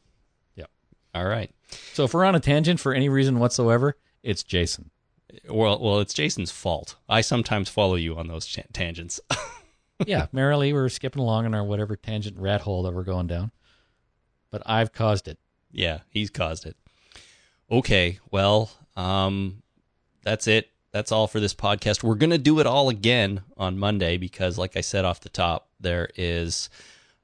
All right. So if we're on a tangent for any reason whatsoever, it's Jason. Well, well, it's Jason's fault. I sometimes follow you on those tangents. yeah, merrily we're skipping along in our whatever tangent rat hole that we're going down. But I've caused it. Yeah, he's caused it. Okay, well, um, that's it. That's all for this podcast. We're gonna do it all again on Monday because, like I said off the top, there is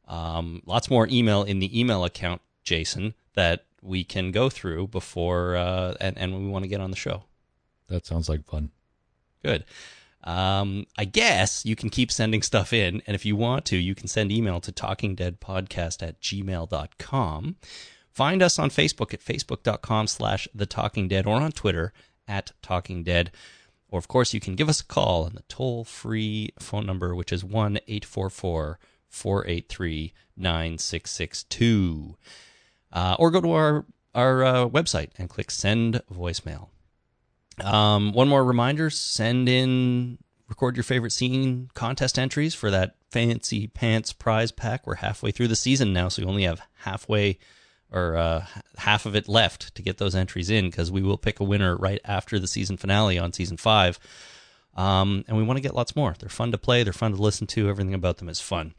um, lots more email in the email account, Jason, that we can go through before uh, and and we want to get on the show. That sounds like fun. Good. Um, I guess you can keep sending stuff in, and if you want to, you can send email to talkingdeadpodcast at gmail.com. Find us on Facebook at facebook.com slash the talking dead or on Twitter at talking dead. Or, of course, you can give us a call on the toll free phone number, which is 1 844 483 9662. Uh, Or go to our, our uh, website and click send voicemail. Um, one more reminder send in, record your favorite scene contest entries for that fancy pants prize pack. We're halfway through the season now, so we only have halfway or uh, half of it left to get those entries in because we will pick a winner right after the season finale on season five. Um, and we want to get lots more. They're fun to play, they're fun to listen to. Everything about them is fun.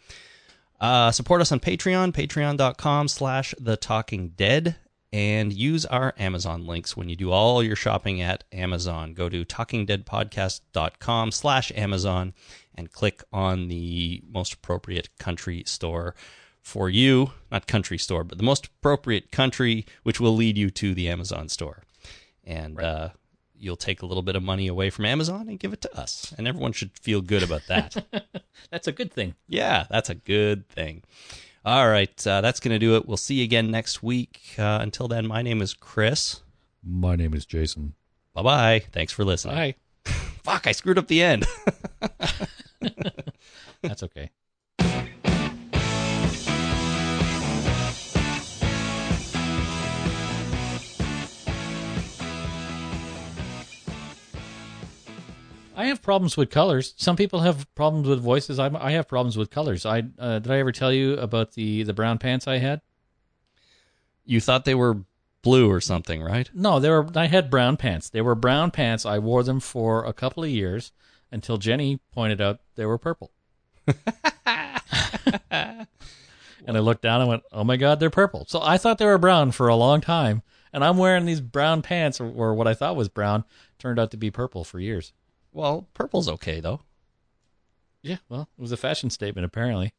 Uh, support us on Patreon, patreon.com slash the talking dead, and use our Amazon links when you do all your shopping at Amazon. Go to talkingdeadpodcast.com slash Amazon and click on the most appropriate country store for you. Not country store, but the most appropriate country, which will lead you to the Amazon store. And uh, you'll take a little bit of money away from Amazon and give it to us. And everyone should feel good about that. That's a good thing. Yeah, that's a good thing. All right, uh, that's going to do it. We'll see you again next week. Uh, until then, my name is Chris. My name is Jason. Bye bye. Thanks for listening. Bye. Fuck, I screwed up the end. That's okay. I have problems with colors. Some people have problems with voices. I, I have problems with colors. I uh, did I ever tell you about the the brown pants I had? you thought they were blue or something, right? No, they were. I had brown pants. They were brown pants. I wore them for a couple of years until Jenny pointed out they were purple. and I looked down and went, "Oh my God, they're purple." So I thought they were brown for a long time, and I'm wearing these brown pants, or, or what I thought was brown, turned out to be purple for years. Well, purple's okay, though. Yeah, well, it was a fashion statement apparently.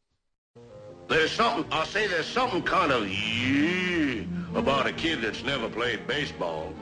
There's something, I'll say there's something kind of yeah about a kid that's never played baseball.